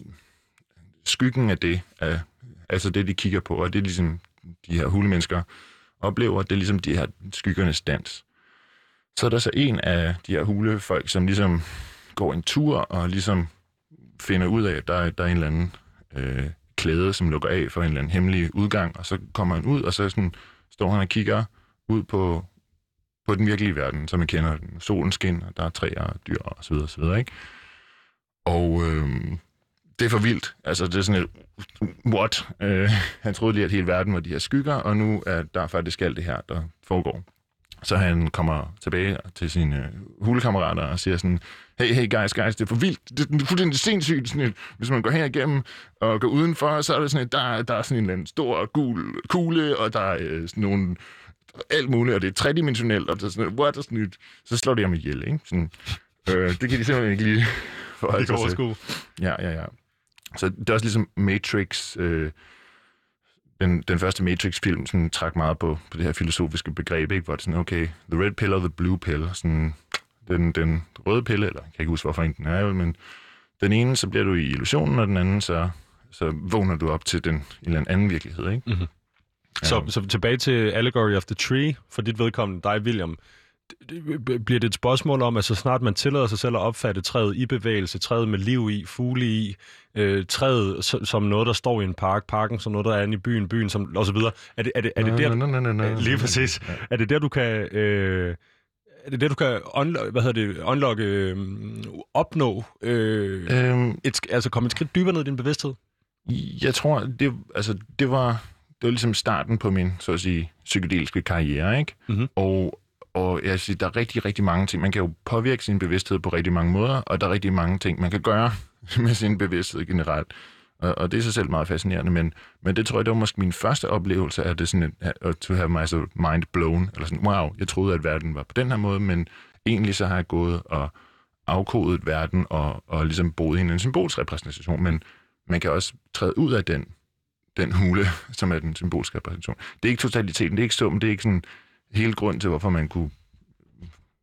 skyggen af det, er, altså det, de kigger på, og det er ligesom de her hulemennesker oplever, det er ligesom de her skyggernes dans. Så er der så en af de her hulefolk, som ligesom går en tur og ligesom finder ud af, at der, der er en eller anden øh, klæde, som lukker af for en eller anden hemmelig udgang, og så kommer han ud, og så sådan, står han og kigger ud på, på den virkelige verden, som man kender den. Solen skinner, der er træer og dyr og så videre, og så videre, ikke? Og øh, det er for vildt. Altså, det er sådan et, what? Øh, han troede lige, at hele verden var de her skygger, og nu er der faktisk alt det her, der foregår. Så han kommer tilbage til sine øh, hulekammerater og siger sådan, hey, hey guys, guys, det er for vildt, det er fuldstændig sindssygt. Sådan et, hvis man går her igennem og går udenfor, så er det sådan et, der, der er sådan en eller anden stor gul kugle, og der er øh, sådan nogle alt muligt, og det er tredimensionelt, og det er sådan, what, er sådan et, så slår det ham ihjel, ikke? Sådan, øh, det kan de simpelthen ikke lige forholde sig til. Ja, ja, ja. Så det er også ligesom Matrix, øh, den, den første Matrix-film, sådan trak meget på, på det her filosofiske begreb, ikke? hvor det er sådan, okay, the red pill og the blue pill, sådan, den, den røde pille, eller jeg kan ikke huske, hvorfor en den er, men den ene, så bliver du i illusionen, og den anden, så, så vågner du op til den en eller anden, virkelighed, ikke? Mhm. Så, så tilbage til Allegory of the Tree, for dit vedkommende, dig, William. Det- det- Bliver det et spørgsmål om, at så snart man tillader sig selv at opfatte træet i bevægelse, træet med liv i, fugle i, øh, træet som, noget, der står i en park, parken som noget, der er inde i byen, byen som, og så videre. Er det, er det, er det der, lige præcis. Er det der, du kan... Øh, er det der, du kan unlock, hvad hedder det, unlocke, øh, opnå, øh, Øhm, et, altså komme et skridt dybere ned i din bevidsthed? Jeg tror, det, altså, det, var, det var ligesom starten på min, så at sige, psykedeliske karriere, ikke? Mhm. Og, og jeg siger, der er rigtig, rigtig mange ting. Man kan jo påvirke sin bevidsthed på rigtig mange måder, og der er rigtig mange ting, man kan gøre med sin bevidsthed generelt. Og, og det er sig selv meget fascinerende, men, men det tror jeg, det var måske min første oplevelse af det sådan, et, at to have my so mind blown, eller sådan, wow, jeg troede, at verden var på den her måde, men egentlig så har jeg gået og afkodet verden og, og ligesom boet i en symbolsrepræsentation, men man kan også træde ud af den, den hule, som er den symbolske repræsentation. Det er ikke totaliteten, det er ikke summen, det er ikke sådan hele grund til, hvorfor man kunne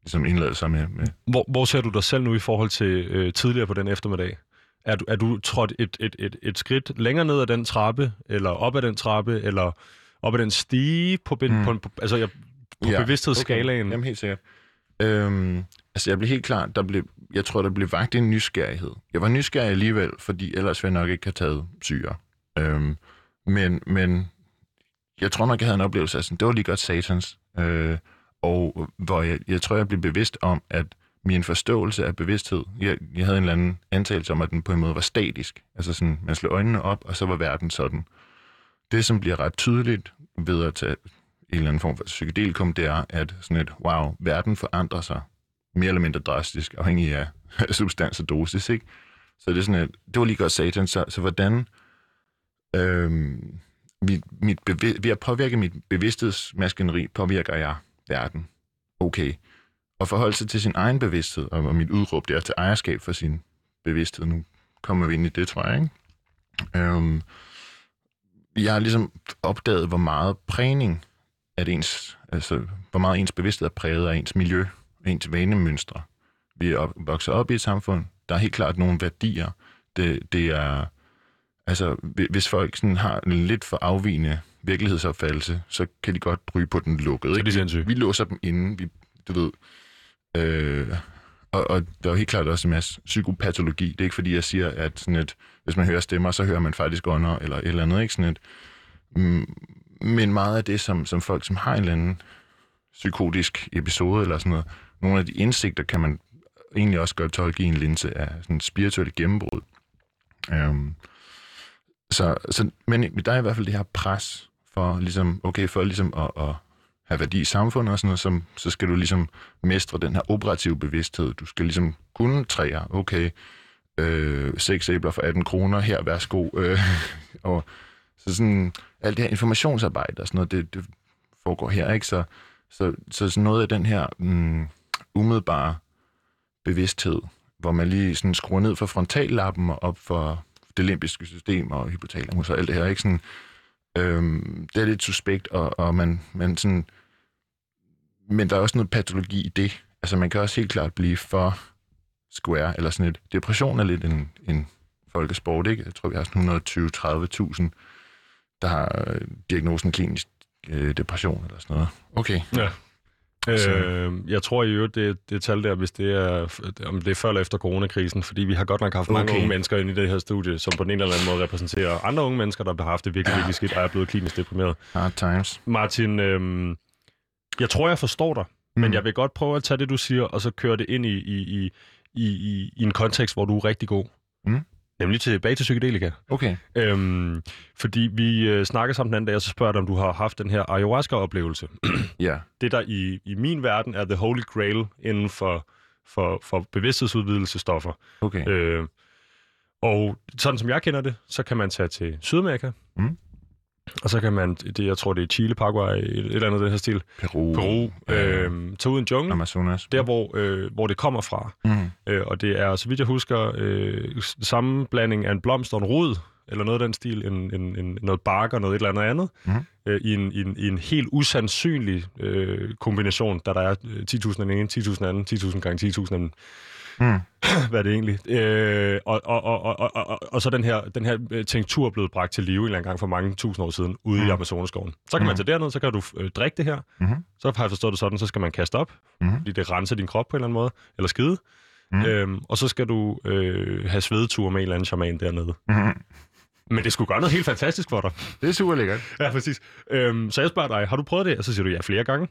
ligesom indlade sig med, med Hvor, hvor ser du dig selv nu i forhold til øh, tidligere på den eftermiddag? Er du, er du trådt et, et, et, et skridt længere ned ad den trappe, eller op ad den trappe, eller op ad den stige på, ben, Mm. på, på, altså, jeg, på ja, bevidsthedsskalaen? Okay. Jamen helt sikkert. Øhm, altså jeg blev helt klart, der blev, jeg tror, der blev vagt en nysgerrighed. Jeg var nysgerrig alligevel, fordi ellers ville jeg nok ikke have taget syre. Øhm, men, men jeg tror nok, jeg havde en oplevelse af sådan, det var lige godt satans. Øh, og hvor jeg, jeg tror, jeg blev bevidst om, at min forståelse af bevidsthed, jeg, jeg havde en eller anden antagelse om, at den på en måde var statisk. Altså sådan, man slog øjnene op, og så var verden sådan. Det, som bliver ret tydeligt ved at tage en eller anden form for psykedelikum, det er, at sådan et, wow, verden forandrer sig mere eller mindre drastisk, afhængig af substans og dosis, ikke? Så det er sådan at det var lige godt satan, så, så hvordan øhm, mit, mit bevi- ved at påvirke mit bevidsthedsmaskineri, påvirker jeg verden. Okay. Og forholde sig til sin egen bevidsthed, og, og mit udråb der til ejerskab for sin bevidsthed. Nu kommer vi ind i det, tror jeg, ikke? Øhm, jeg har ligesom opdaget, hvor meget prægning at ens, altså, hvor meget ens bevidsthed er præget af ens miljø, ens vanemønstre. Vi er op, vokset op i et samfund, der er helt klart nogle værdier. Det, det er, altså, hvi- hvis folk sådan har en lidt for afvigende virkelighedsopfattelse, så kan de godt ryge på den lukkede. Så er de sindssyge. Vi låser dem inde, vi, du ved. Øh, og, og der er jo helt klart også en masse psykopatologi. Det er ikke fordi, jeg siger, at sådan et, hvis man hører stemmer, så hører man faktisk ånder, eller et eller andet, ikke? Sådan et, mm, men meget af det, som, som folk, som har en eller anden psykotisk episode, eller sådan noget, nogle af de indsigter kan man egentlig også godt tolke i en linse af sådan spirituelle gennembrud. Um, så, så, men der er i hvert fald det her pres for ligesom, okay, for ligesom at, at have værdi i samfundet og sådan noget, som, så skal du ligesom mestre den her operative bevidsthed. Du skal ligesom kunne træer, okay, øh, seks æbler for 18 kroner, her, værsgo. Øh, og så sådan, alt det her informationsarbejde og sådan noget, det, det foregår her, ikke? Så, så, så sådan noget af den her mm, umiddelbare bevidsthed, hvor man lige sådan skruer ned for frontallappen og op for det limbiske system og hypotalamus og alt det her, ikke? Sådan, øhm, det er lidt suspekt, og, og man, man sådan... Men der er også noget patologi i det. Altså, man kan også helt klart blive for square, eller sådan et... Depression er lidt en, en folkesport, ikke? Jeg tror, vi har sådan 120-30.000, der har øh, diagnosen klinisk øh, depression eller sådan noget. Okay. Ja. Øh, jeg tror i øvrigt, det, det tal der, hvis det er, om det er før eller efter coronakrisen, fordi vi har godt nok haft okay. mange unge mennesker inde i det her studie, som på den ene eller anden måde repræsenterer andre unge mennesker, der har haft det virkelig, virkelig skidt, og er blevet klinisk deprimeret. Hard times. Martin, øh, jeg tror, jeg forstår dig, mm. men jeg vil godt prøve at tage det, du siger, og så køre det ind i, i, i, i, i, i en kontekst, hvor du er rigtig god. Mm. Nemlig tilbage til psykedelika. Okay. Øhm, fordi vi øh, snakker sammen den anden dag, og så spørger jeg dig, om du har haft den her ayahuasca-oplevelse. Ja. Det, der i, i min verden er the holy grail inden for, for, for bevidsthedsudvidelsestoffer. Okay. Øh, og sådan som jeg kender det, så kan man tage til Sydamerika, Mm. Og så kan man, det, jeg tror det er Chile, Paraguay, et, et eller andet den her stil, Peru. Peru, øh, tage ud i en jungle, Amazonas. der hvor, øh, hvor det kommer fra. Mm. Øh, og det er, så vidt jeg husker, øh, samme blanding af en blomst og en rod, eller noget af den stil, en, en, en, noget bark og noget et eller andet andet, Mhm. øh, i, en, i, en, i en helt usandsynlig øh, kombination, da der er øh, 10.000 af den ene, 10.000 af den, 10.000 gange 10.000 af den. Mm. Hvad er det egentlig? Øh, og, og, og, og, og, og, og så den her, den her øh, tinktur blevet bragt til live en eller anden gang for mange tusind år siden, ude mm. i Mhm. Amazoneskoven. Så kan man Mhm. tage derned, så kan du øh, drikke det her. Mhm. Så har jeg forstået det sådan, så skal man kaste op, Mhm. fordi det renser din krop på en eller anden måde, eller skide. Mhm. Øhm, og så skal du øh, have svedeture med en eller anden shaman dernede. Mm. Men det skulle gøre noget helt fantastisk for dig. Det er super lækkert. Ja, præcis. Øhm, så jeg spørger dig, har du prøvet det? Og så siger du ja flere gange.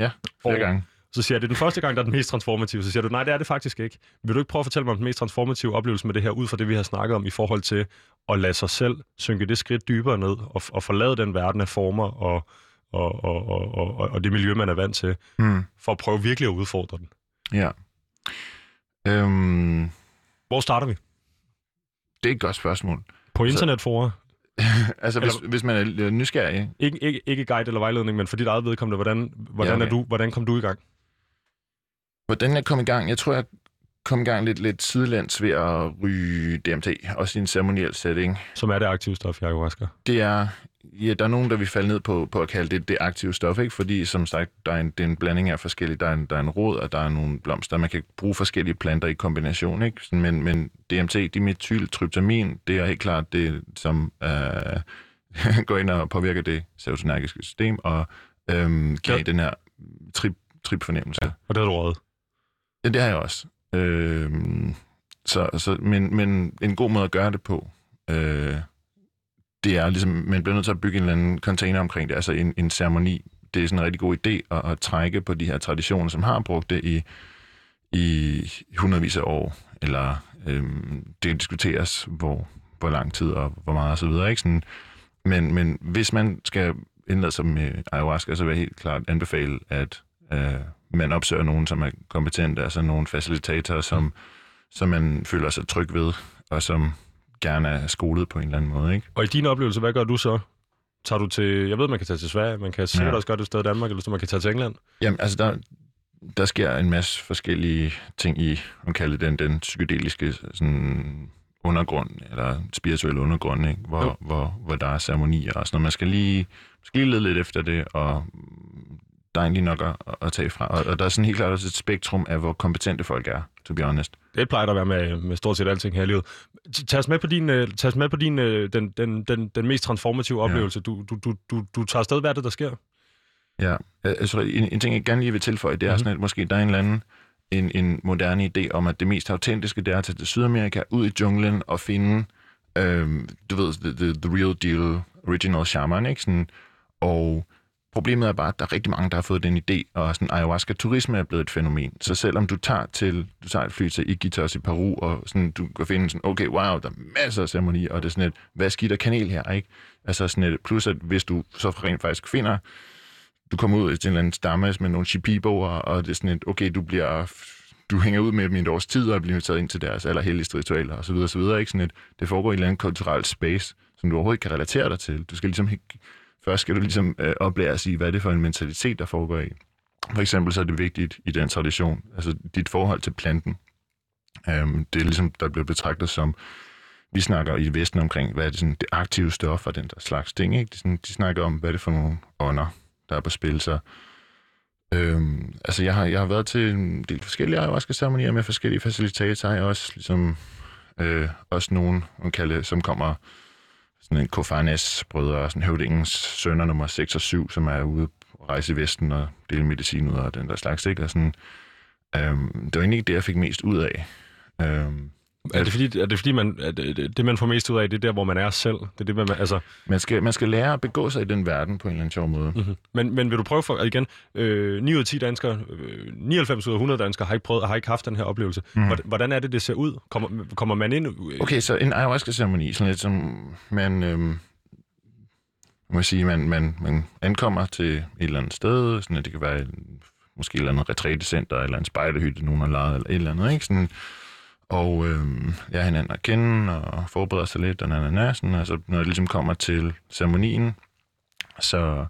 Ja, flere Og- gange. Så siger jeg, det er den første gang, der er den mest transformative. Så siger du, nej, det er det faktisk ikke. Vil du ikke prøve at fortælle mig om den mest transformative oplevelse med det her, ud fra det, vi har snakket om i forhold til at lade sig selv synke det skridt dybere ned, og, og forlade den verden af former og, og, og, og, og, og det miljø, man er vant til, Mm. for at prøve virkelig at udfordre den. Ja. Øhm, Hvor starter vi? det er et godt spørgsmål. På internetforer? altså, hvis, Eller- hvis man er nysgerrig, Ikke, ikke, ikke guide eller vejledning, men for dit eget vedkommende, hvordan, hvordan, Ja, er okay. du, hvordan kom du i gang? Hvordan jeg kom i gang? Jeg tror, jeg kom i gang lidt, lidt sidelæns ved at ryge DMT, også i en ceremoniel setting. Som er det aktive stof, ayahuasca. Det er, ja, der er nogen, der vil falde ned på, på at kalde det det aktive stof, ikke? fordi som sagt, der er en, det er en blanding af forskellige. Der er en, der er en rod, og der er nogle blomster. Man kan bruge forskellige planter i kombination, ikke? Men, men DMT, dimethyltryptamin, det er helt klart det, som øh, går ind og påvirker det serotonergiske system, og øhm, giver Ja. den her trip, trip-fornemmelse. Ja. Og det har du rådet. Ja, det har jeg også. Øh, så, så, men, men en god måde at gøre det på, øh, det er ligesom, man bliver nødt til at bygge en eller anden container omkring det, altså en, en ceremoni. Det er sådan en rigtig god idé at, at trække på de her traditioner, som har brugt det i, i hundredvis af år, eller øh, det diskuteres, hvor, hvor lang tid og hvor meget og så videre. Ikke? Sådan, men, men hvis man skal indlade sig med ayahuasca, så vil jeg helt klart anbefale, at øh, man opsøger nogen, som er kompetente, altså nogle facilitatorer, som, som man føler sig tryg ved, og som gerne er skolet på en eller anden måde. Ikke? Og i din oplevelse, hvad gør du så? Tager du til, jeg ved, man kan tage til Sverige, man kan sikkert Ja. også gøre det et sted i Danmark, eller så man kan tage til England. Jamen, altså, der, der sker en masse forskellige ting i, man kalder den, den psykedeliske sådan, undergrund, eller spirituelle undergrund, ikke? Hvor, Jo. hvor, hvor der er ceremonier og sådan noget. Man skal lige, man skal lige lede lidt efter det, og egentlig nok at, at tage fra. Og, og der er sådan helt klart også et spektrum af, hvor kompetente folk er, to be honest. Det plejer der at være med, med stort set alting her i livet. Tag os med på din, øh, tag os med på din øh, den, den, den, den mest transformative oplevelse. Du, du, du, du, du tager afsted, hvad det, der sker? Ja, altså, en, en ting, jeg gerne lige vil tilføje, det er Mhm. mm-hmm. sådan, at måske der er en eller anden en, en moderne idé om, at det mest autentiske, det er at tage til Sydamerika, ud i junglen og finde, øhm, du ved, the, the, the real deal, original shaman, ikke? Sådan, og problemet er bare, at der er rigtig mange, der har fået den idé, og sådan ayahuasca-turisme er blevet et fænomen. Så selvom du tager til, du tager et fly til Iquitos i Peru, og sådan, du kan finde sådan, okay, wow, der er masser af ceremonier, og det er sådan et, hvad skidt og kanel her, ikke? Altså sådan et, plus at hvis du så rent faktisk finder du kommer ud til en eller anden stamme med nogle shipiboer, og det er sådan et, okay, du bliver du hænger ud med dem i et års tid, og bliver taget ind til deres allerhelligste ritualer, og så videre, og så videre. Ikke? Sådan et, det foregår i en eller andet kulturel space, som du overhovedet ikke kan relatere dig til. Du skal ligesom ikke, først skal du ligesom øh, oplære sig, hvad er det for en mentalitet, der foregår i. For eksempel så er det vigtigt i den tradition, altså dit forhold til planten. Øhm, det er ligesom, der bliver betragtet som, vi snakker i Vesten omkring, hvad er det, sådan, det aktive stof og den der slags ting. Ikke? De, sådan, de snakker om, hvad er det for nogle ånder, der er på spil. Så, øhm, altså, jeg har, jeg har været til en del forskellige ayahuasca-ceremonier med forskellige facilitatorer. Jeg har også, ligesom, øh, også nogen, man kalder, som kommer sådan en Kofanes brødre, sådan høvdingens sønner nummer 6 og 7, som er ude og rejse i Vesten og dele medicin ud og den der slags, ikke? Og sådan, øhm, det var egentlig ikke det, jeg fik mest ud af. Øhm, er det fordi, er det, fordi man, er det, det, man får mest ud af, det er der, hvor man er selv? Det er det, man, altså, man, skal, man skal lære at begå sig i den verden på en eller anden sjov måde. mm-hmm. men, men vil du prøve for, igen, øh, 9 ud af 10 danskere, øh, 99 ud af 100 danskere har ikke, prøvet, har ikke haft den her oplevelse. Mm. Hvordan er det, det ser ud? Kommer, kommer man ind? Øh, Okay, så en ayahuasca-ceremoni, sådan lidt som man, må jeg sige, man, man, man ankommer til et eller andet sted, sådan at det kan være måske et eller andet retrætecenter, eller en spejderhytte, nogen har lejet, eller et eller andet, ikke? Sådan, og øh, jeg hinanden at kende, og forbereder sig lidt, og na, na, na, sådan, altså, når det ligesom kommer til ceremonien, så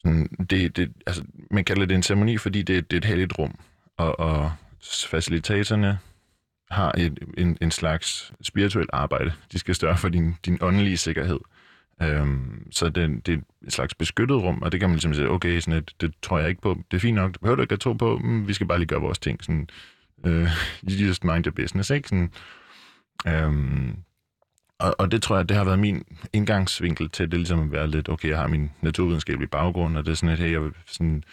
sådan, det, det, altså, man kalder det en ceremoni, fordi det, det er et helligt rum, og, og facilitatorerne har et, en, en slags spirituelt arbejde. De skal større for din, din åndelige sikkerhed. Øhm, så det, det er et slags beskyttet rum, og det kan man ligesom sige, okay, sådan et, det tror jeg ikke på. Det er fint nok, det behøver du ikke at tro på. Mm, vi skal bare lige gøre vores ting. Sådan, øh, you just mind your business, ikke? Sådan, øhm, og, og det tror jeg, det har været min indgangsvinkel til det, ligesom at være lidt, okay, jeg har min naturvidenskabelige baggrund, og det er sådan et, hey, jeg sådan,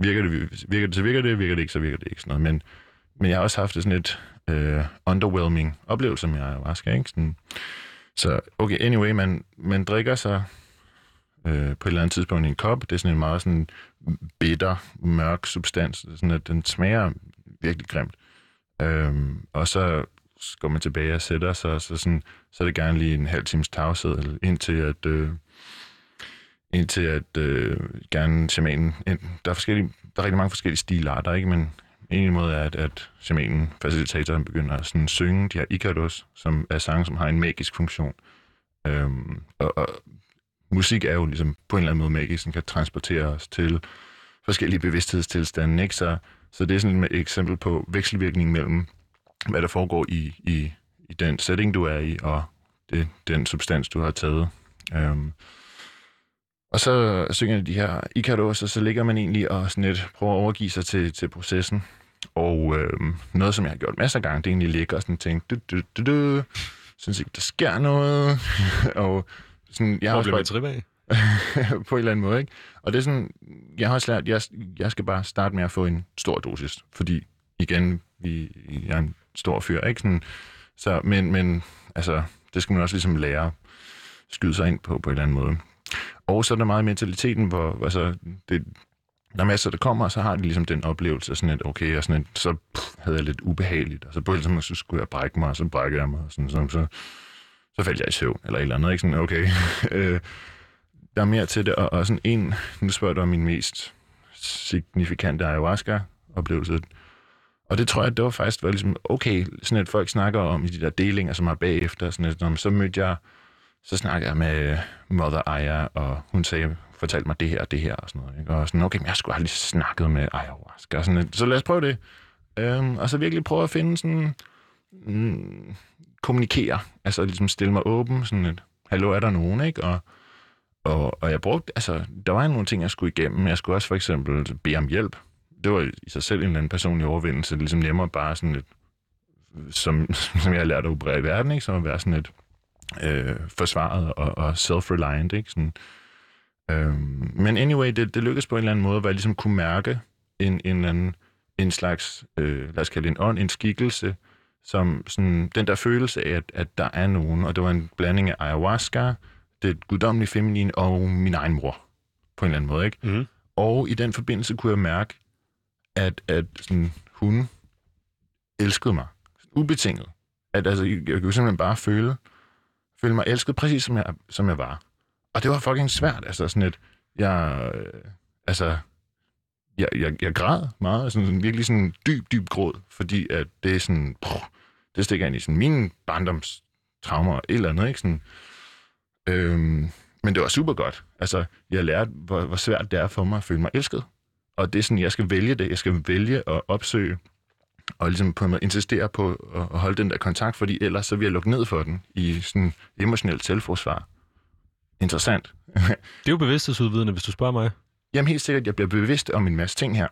virker det, virker det, så virker det, virker det ikke, så virker det ikke. Sådan noget. Men, men jeg har også haft det sådan et øh, underwhelming oplevelse med ayahuasca, ikke? Sådan, så okay, anyway, man, man drikker sig øh, på et eller andet tidspunkt i en kop. Det er sådan en meget sådan bitter, mørk substans, sådan at den smager virkelig grimt. Øhm, og så går man tilbage og sætter sig, så, sådan, så er det gerne lige en halv times tavshed, indtil at, øh, indtil at øh, gerne shamanen, der er, forskellige, der er rigtig mange forskellige stilarter, ikke? men en måde er, at, at shamanen, facilitatoren, begynder at sådan synge de her ikaros, som er sange, som har en magisk funktion. Øhm, og, og musik er jo ligesom på en eller anden måde magisk, den kan transportere os til forskellige bevidsthedstilstande, ikke? Så, så det er sådan et eksempel på vekselvirkning mellem, hvad der foregår i, i, i den setting, du er i, og det, den substans, du har taget. Øhm, og så synger de her ikaros, og så ligger man egentlig og sådan lidt prøver at overgive sig til, til processen. Og øhm, noget, som jeg har gjort masser af gange, det er egentlig ligger og sådan tænke, du, du, du, du, synes ikke, der sker noget. og sådan, jeg har også bare, man trip af? på en eller anden måde, ikke? Og det er sådan, jeg har også lært, jeg, jeg skal bare starte med at få en stor dosis, fordi igen, vi, jeg er en stor fyr, ikke? Sådan, så, men, men altså, det skal man også ligesom lære skyde sig ind på, på en eller anden måde. Og så er der meget mentaliteten, hvor altså, det, når masser der kommer, så har de ligesom den oplevelse, sådan et, okay, og sådan et, så pff, havde jeg lidt ubehageligt, og så på et så skulle jeg brække mig, og så brækkede jeg mig, og sådan, så, så, så faldt jeg i søvn, eller et eller andet, ikke? Sådan, okay. Øh, der er mere til det, og, og sådan en, nu spørger du om min mest signifikante ayahuasca-oplevelse, og det tror jeg, det var faktisk var ligesom, okay, sådan at folk snakker om i de der delinger, som er bagefter, sådan at, så mødte jeg, så snakkede jeg med Mother Aya, og hun sagde, fortalte mig det her og det her, og sådan noget, ikke? og sådan, okay, men jeg skulle aldrig snakket med ayahuasca, og sådan lidt, så lad os prøve det. Øhm, og så virkelig prøve at finde sådan, mm, kommunikere, altså ligesom stille mig åben, sådan et, hallo, er der nogen, ikke? Og, og, og jeg brugte, altså, der var nogle ting, jeg skulle igennem. Jeg skulle også for eksempel bede om hjælp. Det var i sig selv en eller anden personlig overvindelse. Det er ligesom nemmere bare sådan et, som, som jeg har lært at operere i verden, ikke? Som at være sådan et øh, forsvaret og, og self-reliant, ikke? Sådan, øh, men anyway, det, det lykkedes på en eller anden måde, hvor jeg ligesom kunne mærke en, en eller anden, en slags, øh, lad os kalde det en ånd, en skikkelse, som sådan, den der følelse af, at, at der er nogen, og det var en blanding af ayahuasca, det guddommelige feminin og min egen mor, på en eller anden måde, ikke? Mm-hmm. Og i den forbindelse kunne jeg mærke, at, at sådan, hun elskede mig. Ubetinget. At altså, jeg, jeg kunne simpelthen bare føle, føle mig elsket præcis som jeg, som jeg var. Og det var fucking svært. Altså sådan et, jeg, øh, altså, jeg, jeg, jeg græd meget, sådan, sådan virkelig sådan dyb, dyb gråd, fordi at det er sådan, pff, det stikker ind i sådan mine barndomstraumer, et eller andet, ikke? Sådan, øhm, men det var super godt. Altså, jeg lærte, hvor, hvor svært det er for mig at føle mig elsket. Og det er sådan, jeg skal vælge det. Jeg skal vælge at opsøge og ligesom på en måde insistere på at holde den der kontakt, fordi ellers så vil jeg lukke ned for den i sådan emotionelt selvforsvar. Interessant. Det er jo bevidsthedsudvidende, hvis du spørger mig. Jamen helt sikkert, jeg bliver bevidst om en masse ting her.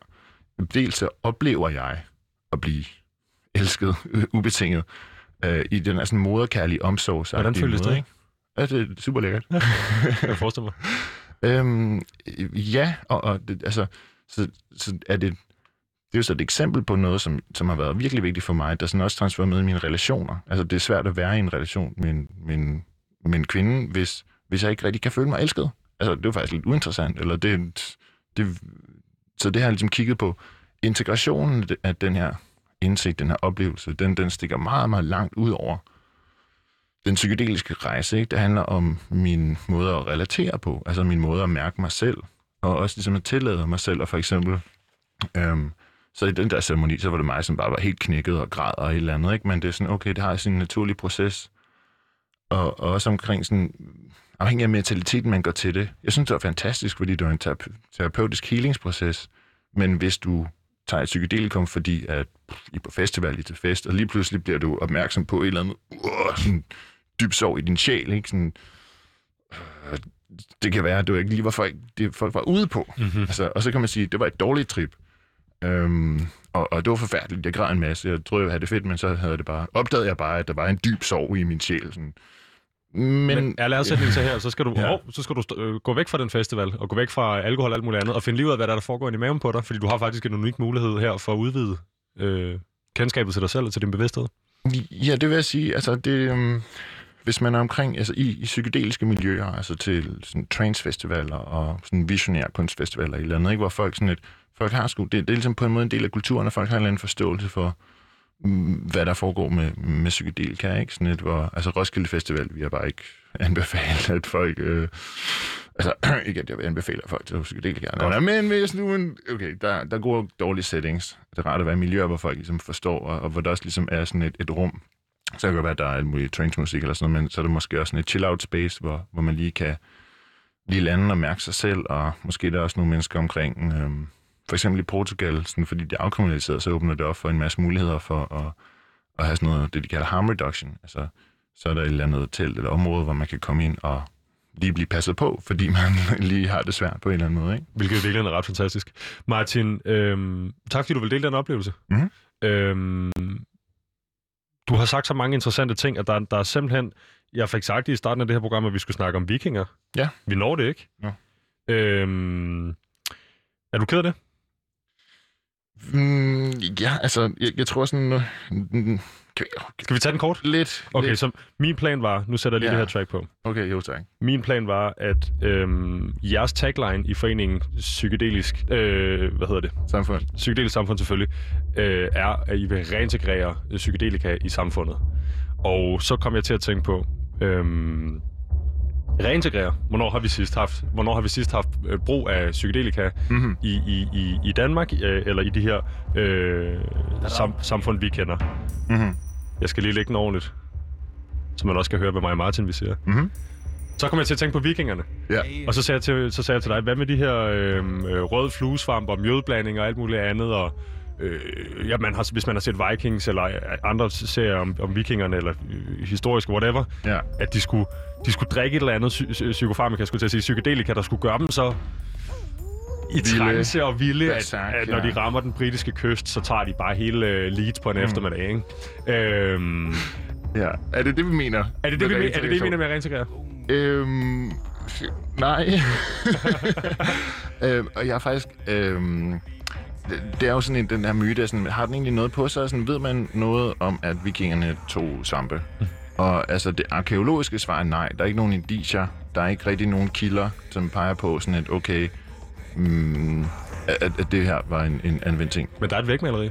Dels så oplever jeg at blive elsket, ubetinget, øh, i den her sådan moderkærlige omsorg. Hvordan føles det? Ikke? Ja, det er super lækkert. Jeg forestiller mig. Øhm, øh, ja, og, og det, altså, så, så er det, det er jo så et eksempel på noget, som, som har været virkelig vigtigt for mig, der sådan også transformeret i mine relationer. Altså, det er svært at være i en relation med en, med en, med en kvinde, hvis, hvis jeg ikke rigtig kan føle mig elsket. Altså, det er jo faktisk lidt uinteressant, eller det, det, så det har jeg ligesom kigget på. Integrationen af den her indsigt, den her oplevelse, den, den stikker meget, meget langt ud over den psykedeliske rejse. Ikke? Det handler om min måde at relatere på, altså min måde at mærke mig selv, og også ligesom at tillade mig selv, og for eksempel, øhm, så i den der ceremoni, så var det mig, som bare var helt knækket og græd og et eller andet, ikke? men det er sådan, okay, det har sin naturlige proces, og, og også omkring sådan, afhængig af mentaliteten, man går til det. Jeg synes, det var fantastisk, fordi det var en terapeutisk healingsproces, men hvis du tager et psykedelikum, fordi at I er på festival, I er til fest, og lige pludselig bliver du opmærksom på et eller andet uh, sådan dyb sorg i din sjæl, ikke? Sådan, uh, det kan være, at du ikke lige var folk, det folk var ude på. Mm-hmm. Altså, og så kan man sige, at det var et dårligt trip. Um, og, og det var forfærdeligt. Jeg græd en masse. Jeg troede, jeg have det fedt, men så havde det bare, opdagede jeg bare, at der var en dyb sorg i min sjæl. Sådan, men, men er læresætning så her, så skal du, ja. oh, så skal du øh, gå væk fra den festival, og gå væk fra alkohol og alt muligt andet, og finde lige ud af, hvad der, er, der foregår i maven på dig, fordi du har faktisk en unik mulighed her for at udvide øh, kendskabet til dig selv og til din bevidsthed. Ja, det vil jeg sige. Altså, det, øh, hvis man er omkring, altså i, i psykedeliske miljøer, altså til sådan trance-festivaler og sådan visionære kunstfestivaler eller andet, ikke, hvor folk sådan et, folk har sgu, det, det er ligesom på en måde en del af kulturen, og folk har en eller anden forståelse for, hvad der foregår med, med psykedelika, ikke? Sådan et, hvor, altså Roskilde Festival, vi har bare ikke anbefalet, at folk... Øh, altså, ikke at jeg vil anbefale folk til psykedelika. Nej, men hvis nu, en, okay, der, der er gode dårlige settings. Det er rart at være i miljøer, hvor folk ligesom forstår, og, og hvor der også ligesom er sådan et, et rum. Så kan det være, at der er alt muligt trance-musik eller sådan noget, men så er det måske også sådan et chill-out space, hvor, hvor man lige kan lige lande og mærke sig selv, og måske der er også nogle mennesker omkring... Øh, for eksempel i Portugal, sådan, fordi det er afkriminaliseret, så åbner det op for en masse muligheder for at, at have sådan noget, det de kalder harm reduction. Altså, så er der et eller andet telt eller område, hvor man kan komme ind og lige blive passet på, fordi man lige har det svært på en eller anden måde. Ikke? Hvilket virkelig er ret fantastisk. Martin, øhm, tak fordi du vil dele den oplevelse. Mm-hmm. Øhm, du har sagt så mange interessante ting, at der, der er simpelthen... Jeg fik sagt i starten af det her program, at vi skulle snakke om vikinger. Ja. Vi når det ikke. Ja. Øhm, er du ked af det? Mm, ja, altså, jeg, jeg tror sådan... Uh, kan vi, Skal vi tage den kort? Lidt. Okay, lidt. så min plan var... Nu sætter jeg lige ja. det her track på. Okay, jo tak. Min plan var, at øhm, jeres tagline i foreningen Psykedelisk... Øh, hvad hedder det? Samfund. Psykedelisk Samfund selvfølgelig, øh, er, at I vil reintegrere psykedelika i samfundet. Og så kom jeg til at tænke på... Øhm, reintegrere. Hvornår har vi sidst haft, hvornår har vi sidst haft øh, brug af psykedelika mm-hmm. i, i, i, i Danmark, øh, eller i de her øh, sam, samfund, vi kender? Mm-hmm. Jeg skal lige lægge den ordentligt, så man også kan høre, hvad mig og Martin vi siger. Mm-hmm. Så kom jeg til at tænke på vikingerne. Ja. Og så sagde, jeg til, så sagde jeg til dig, hvad med de her øh, røde fluesvamp og mjødblanding og alt muligt andet, og øh, ja, man har, hvis man har set Vikings eller andre serier om, om vikingerne, eller øh, historiske, whatever, ja. at de skulle, de skulle drikke et eller andet psy- psykofarmaka, skulle til at sige, psykedelika, der skulle gøre dem så i trance og vilde, at, at når de rammer den britiske kyst, så tager de bare hele uh, Leeds på en mm. eftermiddag, ikke? Øhm, ja, er det det, vi mener? Er det det, vi, er det, det, vi mener med at reintegrere? Øhm, nej. øhm, og jeg er faktisk... Øhm, det er jo sådan en, den her myte, sådan, har den egentlig noget på sig? Sådan, ved man noget om, at vikingerne tog svampe? Og altså, det arkeologiske svar er nej. Der er ikke nogen indicier. Der er ikke rigtig nogen kilder, som peger på sådan et, okay, mm, at, at det her var en, en anvendt ting. Men der er et vægmaleri.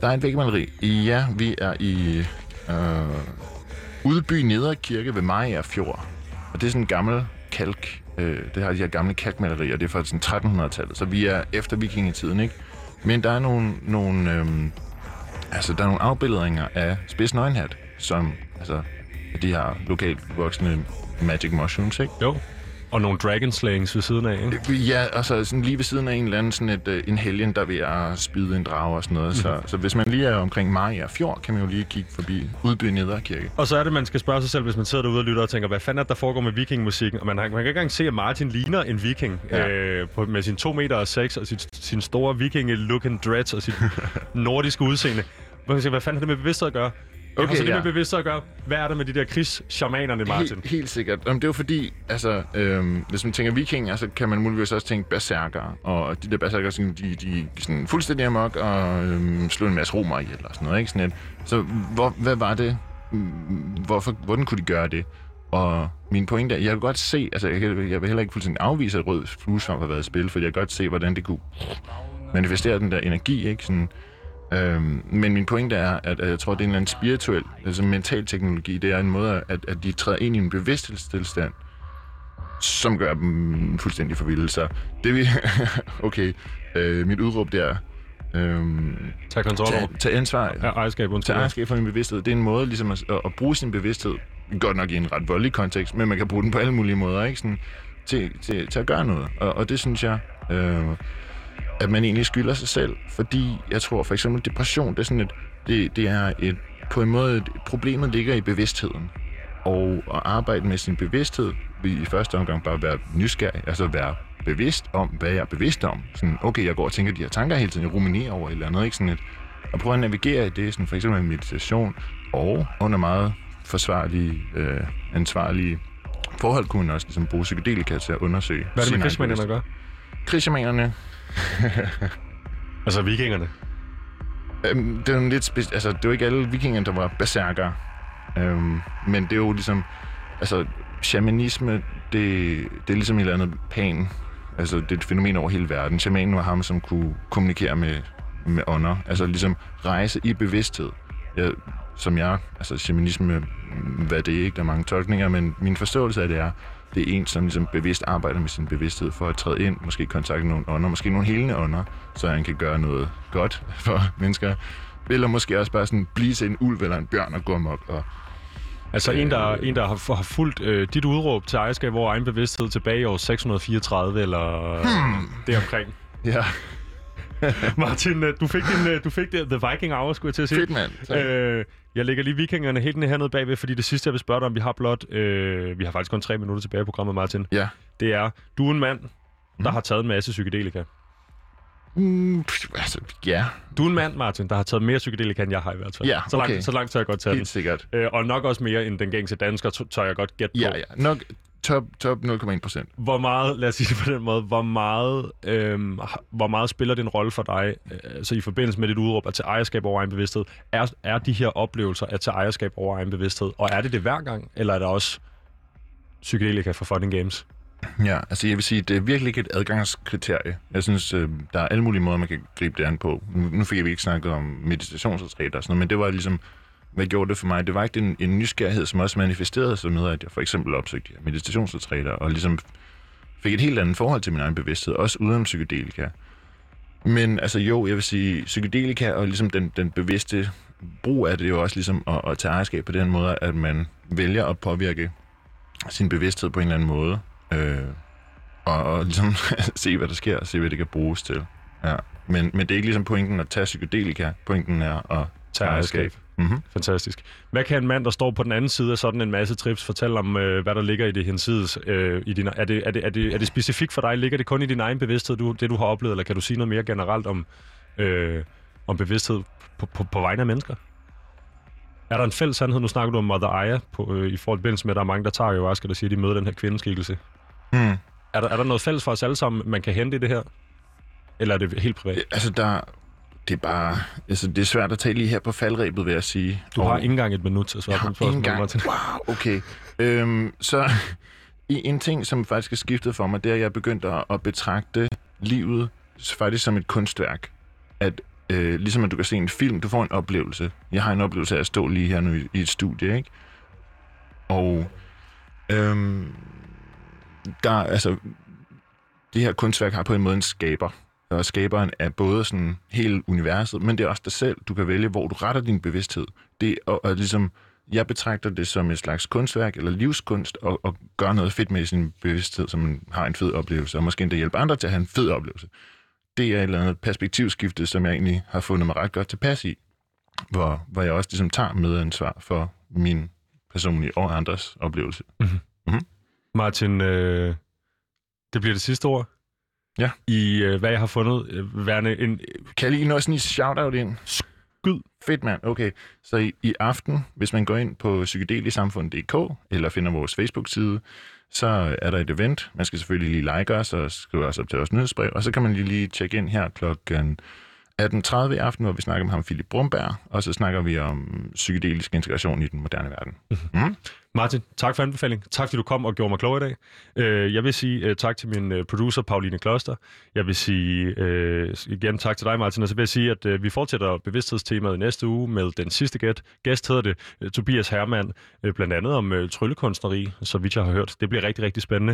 Der er et vægmaleri. Ja, vi er i øh, Udby Nedre Kirke ved Maja Fjord. Og det er sådan en gammel kalk. Øh, det har de her gamle kalkmalerier. Det er fra sådan 1300-tallet. Så vi er efter vikingetiden, ikke? Men der er nogle, nogle, øhm, altså, der er nogle afbildninger af spids nøgenhat, som altså, de her lokalt voksne magic mushrooms, ikke? Jo. Og nogle dragon slayings ved siden af, ikke? Ja, altså sådan lige ved siden af en eller anden sådan et, uh, en helgen, der vil at spide en drage og sådan noget. Mm. Så, mhm. så hvis man lige er omkring Maja Fjord, kan man jo lige kigge forbi Udby Nederkirke. Og så er det, man skal spørge sig selv, hvis man sidder derude og lytter og tænker, hvad fanden er der foregår med vikingmusikken? Og man, man kan ikke engang se, at Martin ligner en viking ja. øh, på, med sin 2 meter og 6 og sit, sin store vikinge-looking dreads og sit nordiske udseende. Man kan sige, hvad fanden har det med bevidsthed at gøre? Okay, har så det ja. med bevidsthed at gøre. Hvad er der med de der krigsshamanerne, Martin? Helt, helt sikkert. Om det er jo fordi, altså, øhm, hvis man tænker vikinger, så kan man muligvis også tænke berserker. Og de der berserker, sådan, de, de sådan fuldstændig amok og øhm, slår en masse romer ihjel og sådan noget. Ikke? Sådan et. Så hvor, hvad var det? Mm, Hvorfor, hvordan kunne de gøre det? Og min pointe er, jeg kan godt se, altså jeg, jeg vil heller ikke fuldstændig afvise, at rød fluesvamp har været i spil, for jeg kan godt se, hvordan det kunne manifestere den der energi, ikke? Sådan, Øhm, men min pointe er, at, at jeg tror, det er en eller anden spirituel, altså mental teknologi. Det er en måde, at, at de træder ind i en bevidsthedstilstand, som gør dem fuldstændig forvilde. Så det vi... okay, øh, mit udråb der... Øhm, Tag kontrol over. tag, tag ansvar. Ja, ejerskab, undskyld. Tag ejerskab for min bevidsthed. Det er en måde ligesom at, at, at bruge sin bevidsthed, godt nok i en ret voldelig kontekst, men man kan bruge den på alle mulige måder, ikke? Sådan, til, til, til at gøre noget. Og, og det synes jeg... Øh, at man egentlig skylder sig selv, fordi jeg tror for eksempel depression, det er sådan et, det, det er et, på en måde, et, problemet ligger i bevidstheden. Og at arbejde med sin bevidsthed vil i første omgang bare være nysgerrig, altså være bevidst om, hvad jeg er bevidst om. Sådan, okay, jeg går og tænker de her tanker hele tiden, jeg ruminerer over et eller andet, ikke sådan et, og prøve at navigere i det, sådan for eksempel meditation, og under meget forsvarlige, øh, ansvarlige forhold kunne man også ligesom bruge psykedelika til at undersøge. Hvad er det med krigsmændene at gøre? Krigsjamanerne, Altså vikingerne. Øhm, det er lidt speci- altså, det jo ikke alle vikingerne, der var berserker. Øhm, men det er jo ligesom, altså, shamanisme, det, det er ligesom et eller andet pan. Altså, det er et fænomen over hele verden. Shamanen var ham, som kunne kommunikere med, med ånder. Altså, ligesom rejse i bevidsthed. Jeg, som jeg, altså shamanisme, hvad det er ikke, der er mange tolkninger, men min forståelse af det er, det er en, som ligesom bevidst arbejder med sin bevidsthed for at træde ind, måske kontakte nogle ånder, måske nogle helende ånder, så han kan gøre noget godt for mennesker. Eller måske også bare sådan blive til en ulv eller en bjørn og gå amok. Og, Altså en, der, en, der har, har fulgt øh, dit udråb til ejerskab over egen bevidsthed tilbage i år 634, eller hmm. deromkring. ja, Martin, øh, du fik, din, øh, du fik det, The Viking Hour, skulle jeg til at sige. fedt mand. Øh, jeg lægger lige vikingerne helt ned hernede bagved, fordi det sidste, jeg vil spørge dig om, vi har blot... Øh, vi har faktisk kun tre minutter tilbage i programmet, Martin. Ja. Det er, du er en mand, der har taget en masse psykedelika. Mm, altså, ja, Du er en mand, Martin, der har taget mere psykedelika, end jeg har i hvert fald. Ja, så, langt, okay. så langt tør jeg godt tage den. helt sikkert. Øh, og nok også mere end den gængse dansker, tør jeg godt gætte på. Ja, ja. Nok top, top 0,1 procent. Hvor meget, lad os sige det på den måde, hvor meget, øhm, hvor meget spiller det en rolle for dig, øh, altså i forbindelse med dit udråb at til ejerskab over egen bevidsthed? Er, er de her oplevelser at tage ejerskab over egen bevidsthed? Og er det det hver gang, eller er der også psykedelika for and Games? Ja, altså jeg vil sige, det er virkelig ikke et adgangskriterie. Jeg synes, øh, der er alle mulige måder, man kan gribe det an på. Nu, fik jeg ikke snakket om meditationsretræter og sådan noget, men det var ligesom, hvad gjorde det for mig? Det var ikke en, en nysgerrighed, som også manifesterede sig med, at jeg for eksempel opsøgte meditationsretræter, og ligesom fik et helt andet forhold til min egen bevidsthed, også uden psykedelika. Men altså jo, jeg vil sige, psykedelika og ligesom den, den bevidste brug af det er jo også ligesom at, at tage ejerskab på den måde, at man vælger at påvirke sin bevidsthed på en eller anden måde. Øh, og, og ligesom se, hvad der sker, og se, hvad det kan bruges til. Ja. Men, men det er ikke ligesom pointen at tage psykedelika. Pointen er at Tage ejerskab. Mm-hmm. Fantastisk. Hvad kan en mand, der står på den anden side af sådan en masse trips, fortælle om, øh, hvad der ligger i det hensides? Øh, i din, er, det, er, det, er, det, er det specifikt for dig? Ligger det kun i din egen bevidsthed, du, det du har oplevet, eller kan du sige noget mere generelt om, øh, om bevidsthed på, på, på vegne af mennesker? Er der en fælles sandhed? Nu snakker du om Mother Aya på, øh, i forhold til med, at der er mange, der tager jo også, der siger, at de møder den her kvindeskikkelse. Mm. Er der, er der noget fælles for os alle sammen, man kan hente i det her? Eller er det helt privat? Altså, der, det er bare... Altså, det er svært at tage lige her på faldrebet, vil jeg sige. Du har Og- ikke engang et minut til at svare på et spørgsmål, engang... Martin. Wow, okay. Øhm, så en ting, som faktisk er skiftet for mig, det er, at jeg er begyndt at, at betragte livet faktisk som et kunstværk. At øh, ligesom at du kan se en film, du får en oplevelse. Jeg har en oplevelse af at stå lige her nu i, i et studie, ikke? Og øhm, der, altså, det her kunstværk har på en måde en skaber. Og skaberen er både sådan hele universet, men det er også dig selv. Du kan vælge, hvor du retter din bevidsthed. Det og, og ligesom, jeg betragter det som et slags kunstværk eller livskunst, og, og gøre noget fedt med sin bevidsthed, så man har en fed oplevelse, og måske endda hjælpe andre til at have en fed oplevelse. Det er et eller andet perspektivskifte, som jeg egentlig har fundet mig ret godt tilpas i, hvor, hvor jeg også ligesom tager medansvar for min personlige og andres oplevelse. Martin, øh, det bliver det sidste ord. Ja. I øh, hvad jeg har fundet øh, værende en... Kan jeg lige nå sådan en shout-out ind? Gyd. Fedt mand, okay. Så i, i aften, hvis man går ind på psykedelisamfund.dk eller finder vores Facebook-side, så er der et event. Man skal selvfølgelig lige like os og skrive os op til vores nyhedsbrev, og så kan man lige, lige tjekke ind her klokken 18.30 i aften, hvor vi snakker med ham, Philip Brumberg, og så snakker vi om psykedelisk integration i den moderne verden. Mm. Martin, tak for anbefaling. Tak fordi du kom og gjorde mig klog i dag. Øh, jeg vil sige øh, tak til min øh, producer, Pauline Kloster. Jeg vil sige uh, igen tak til dig, Martin. Og så vil jeg sige, at vi fortsætter bevidsthedstemaet næste uge med den sidste gæst. Gæst hedder det Tobias Hermann, uh, blandt andet om tryllekunstneri, så vidt jeg har hørt. Det bliver rigtig, rigtig spændende.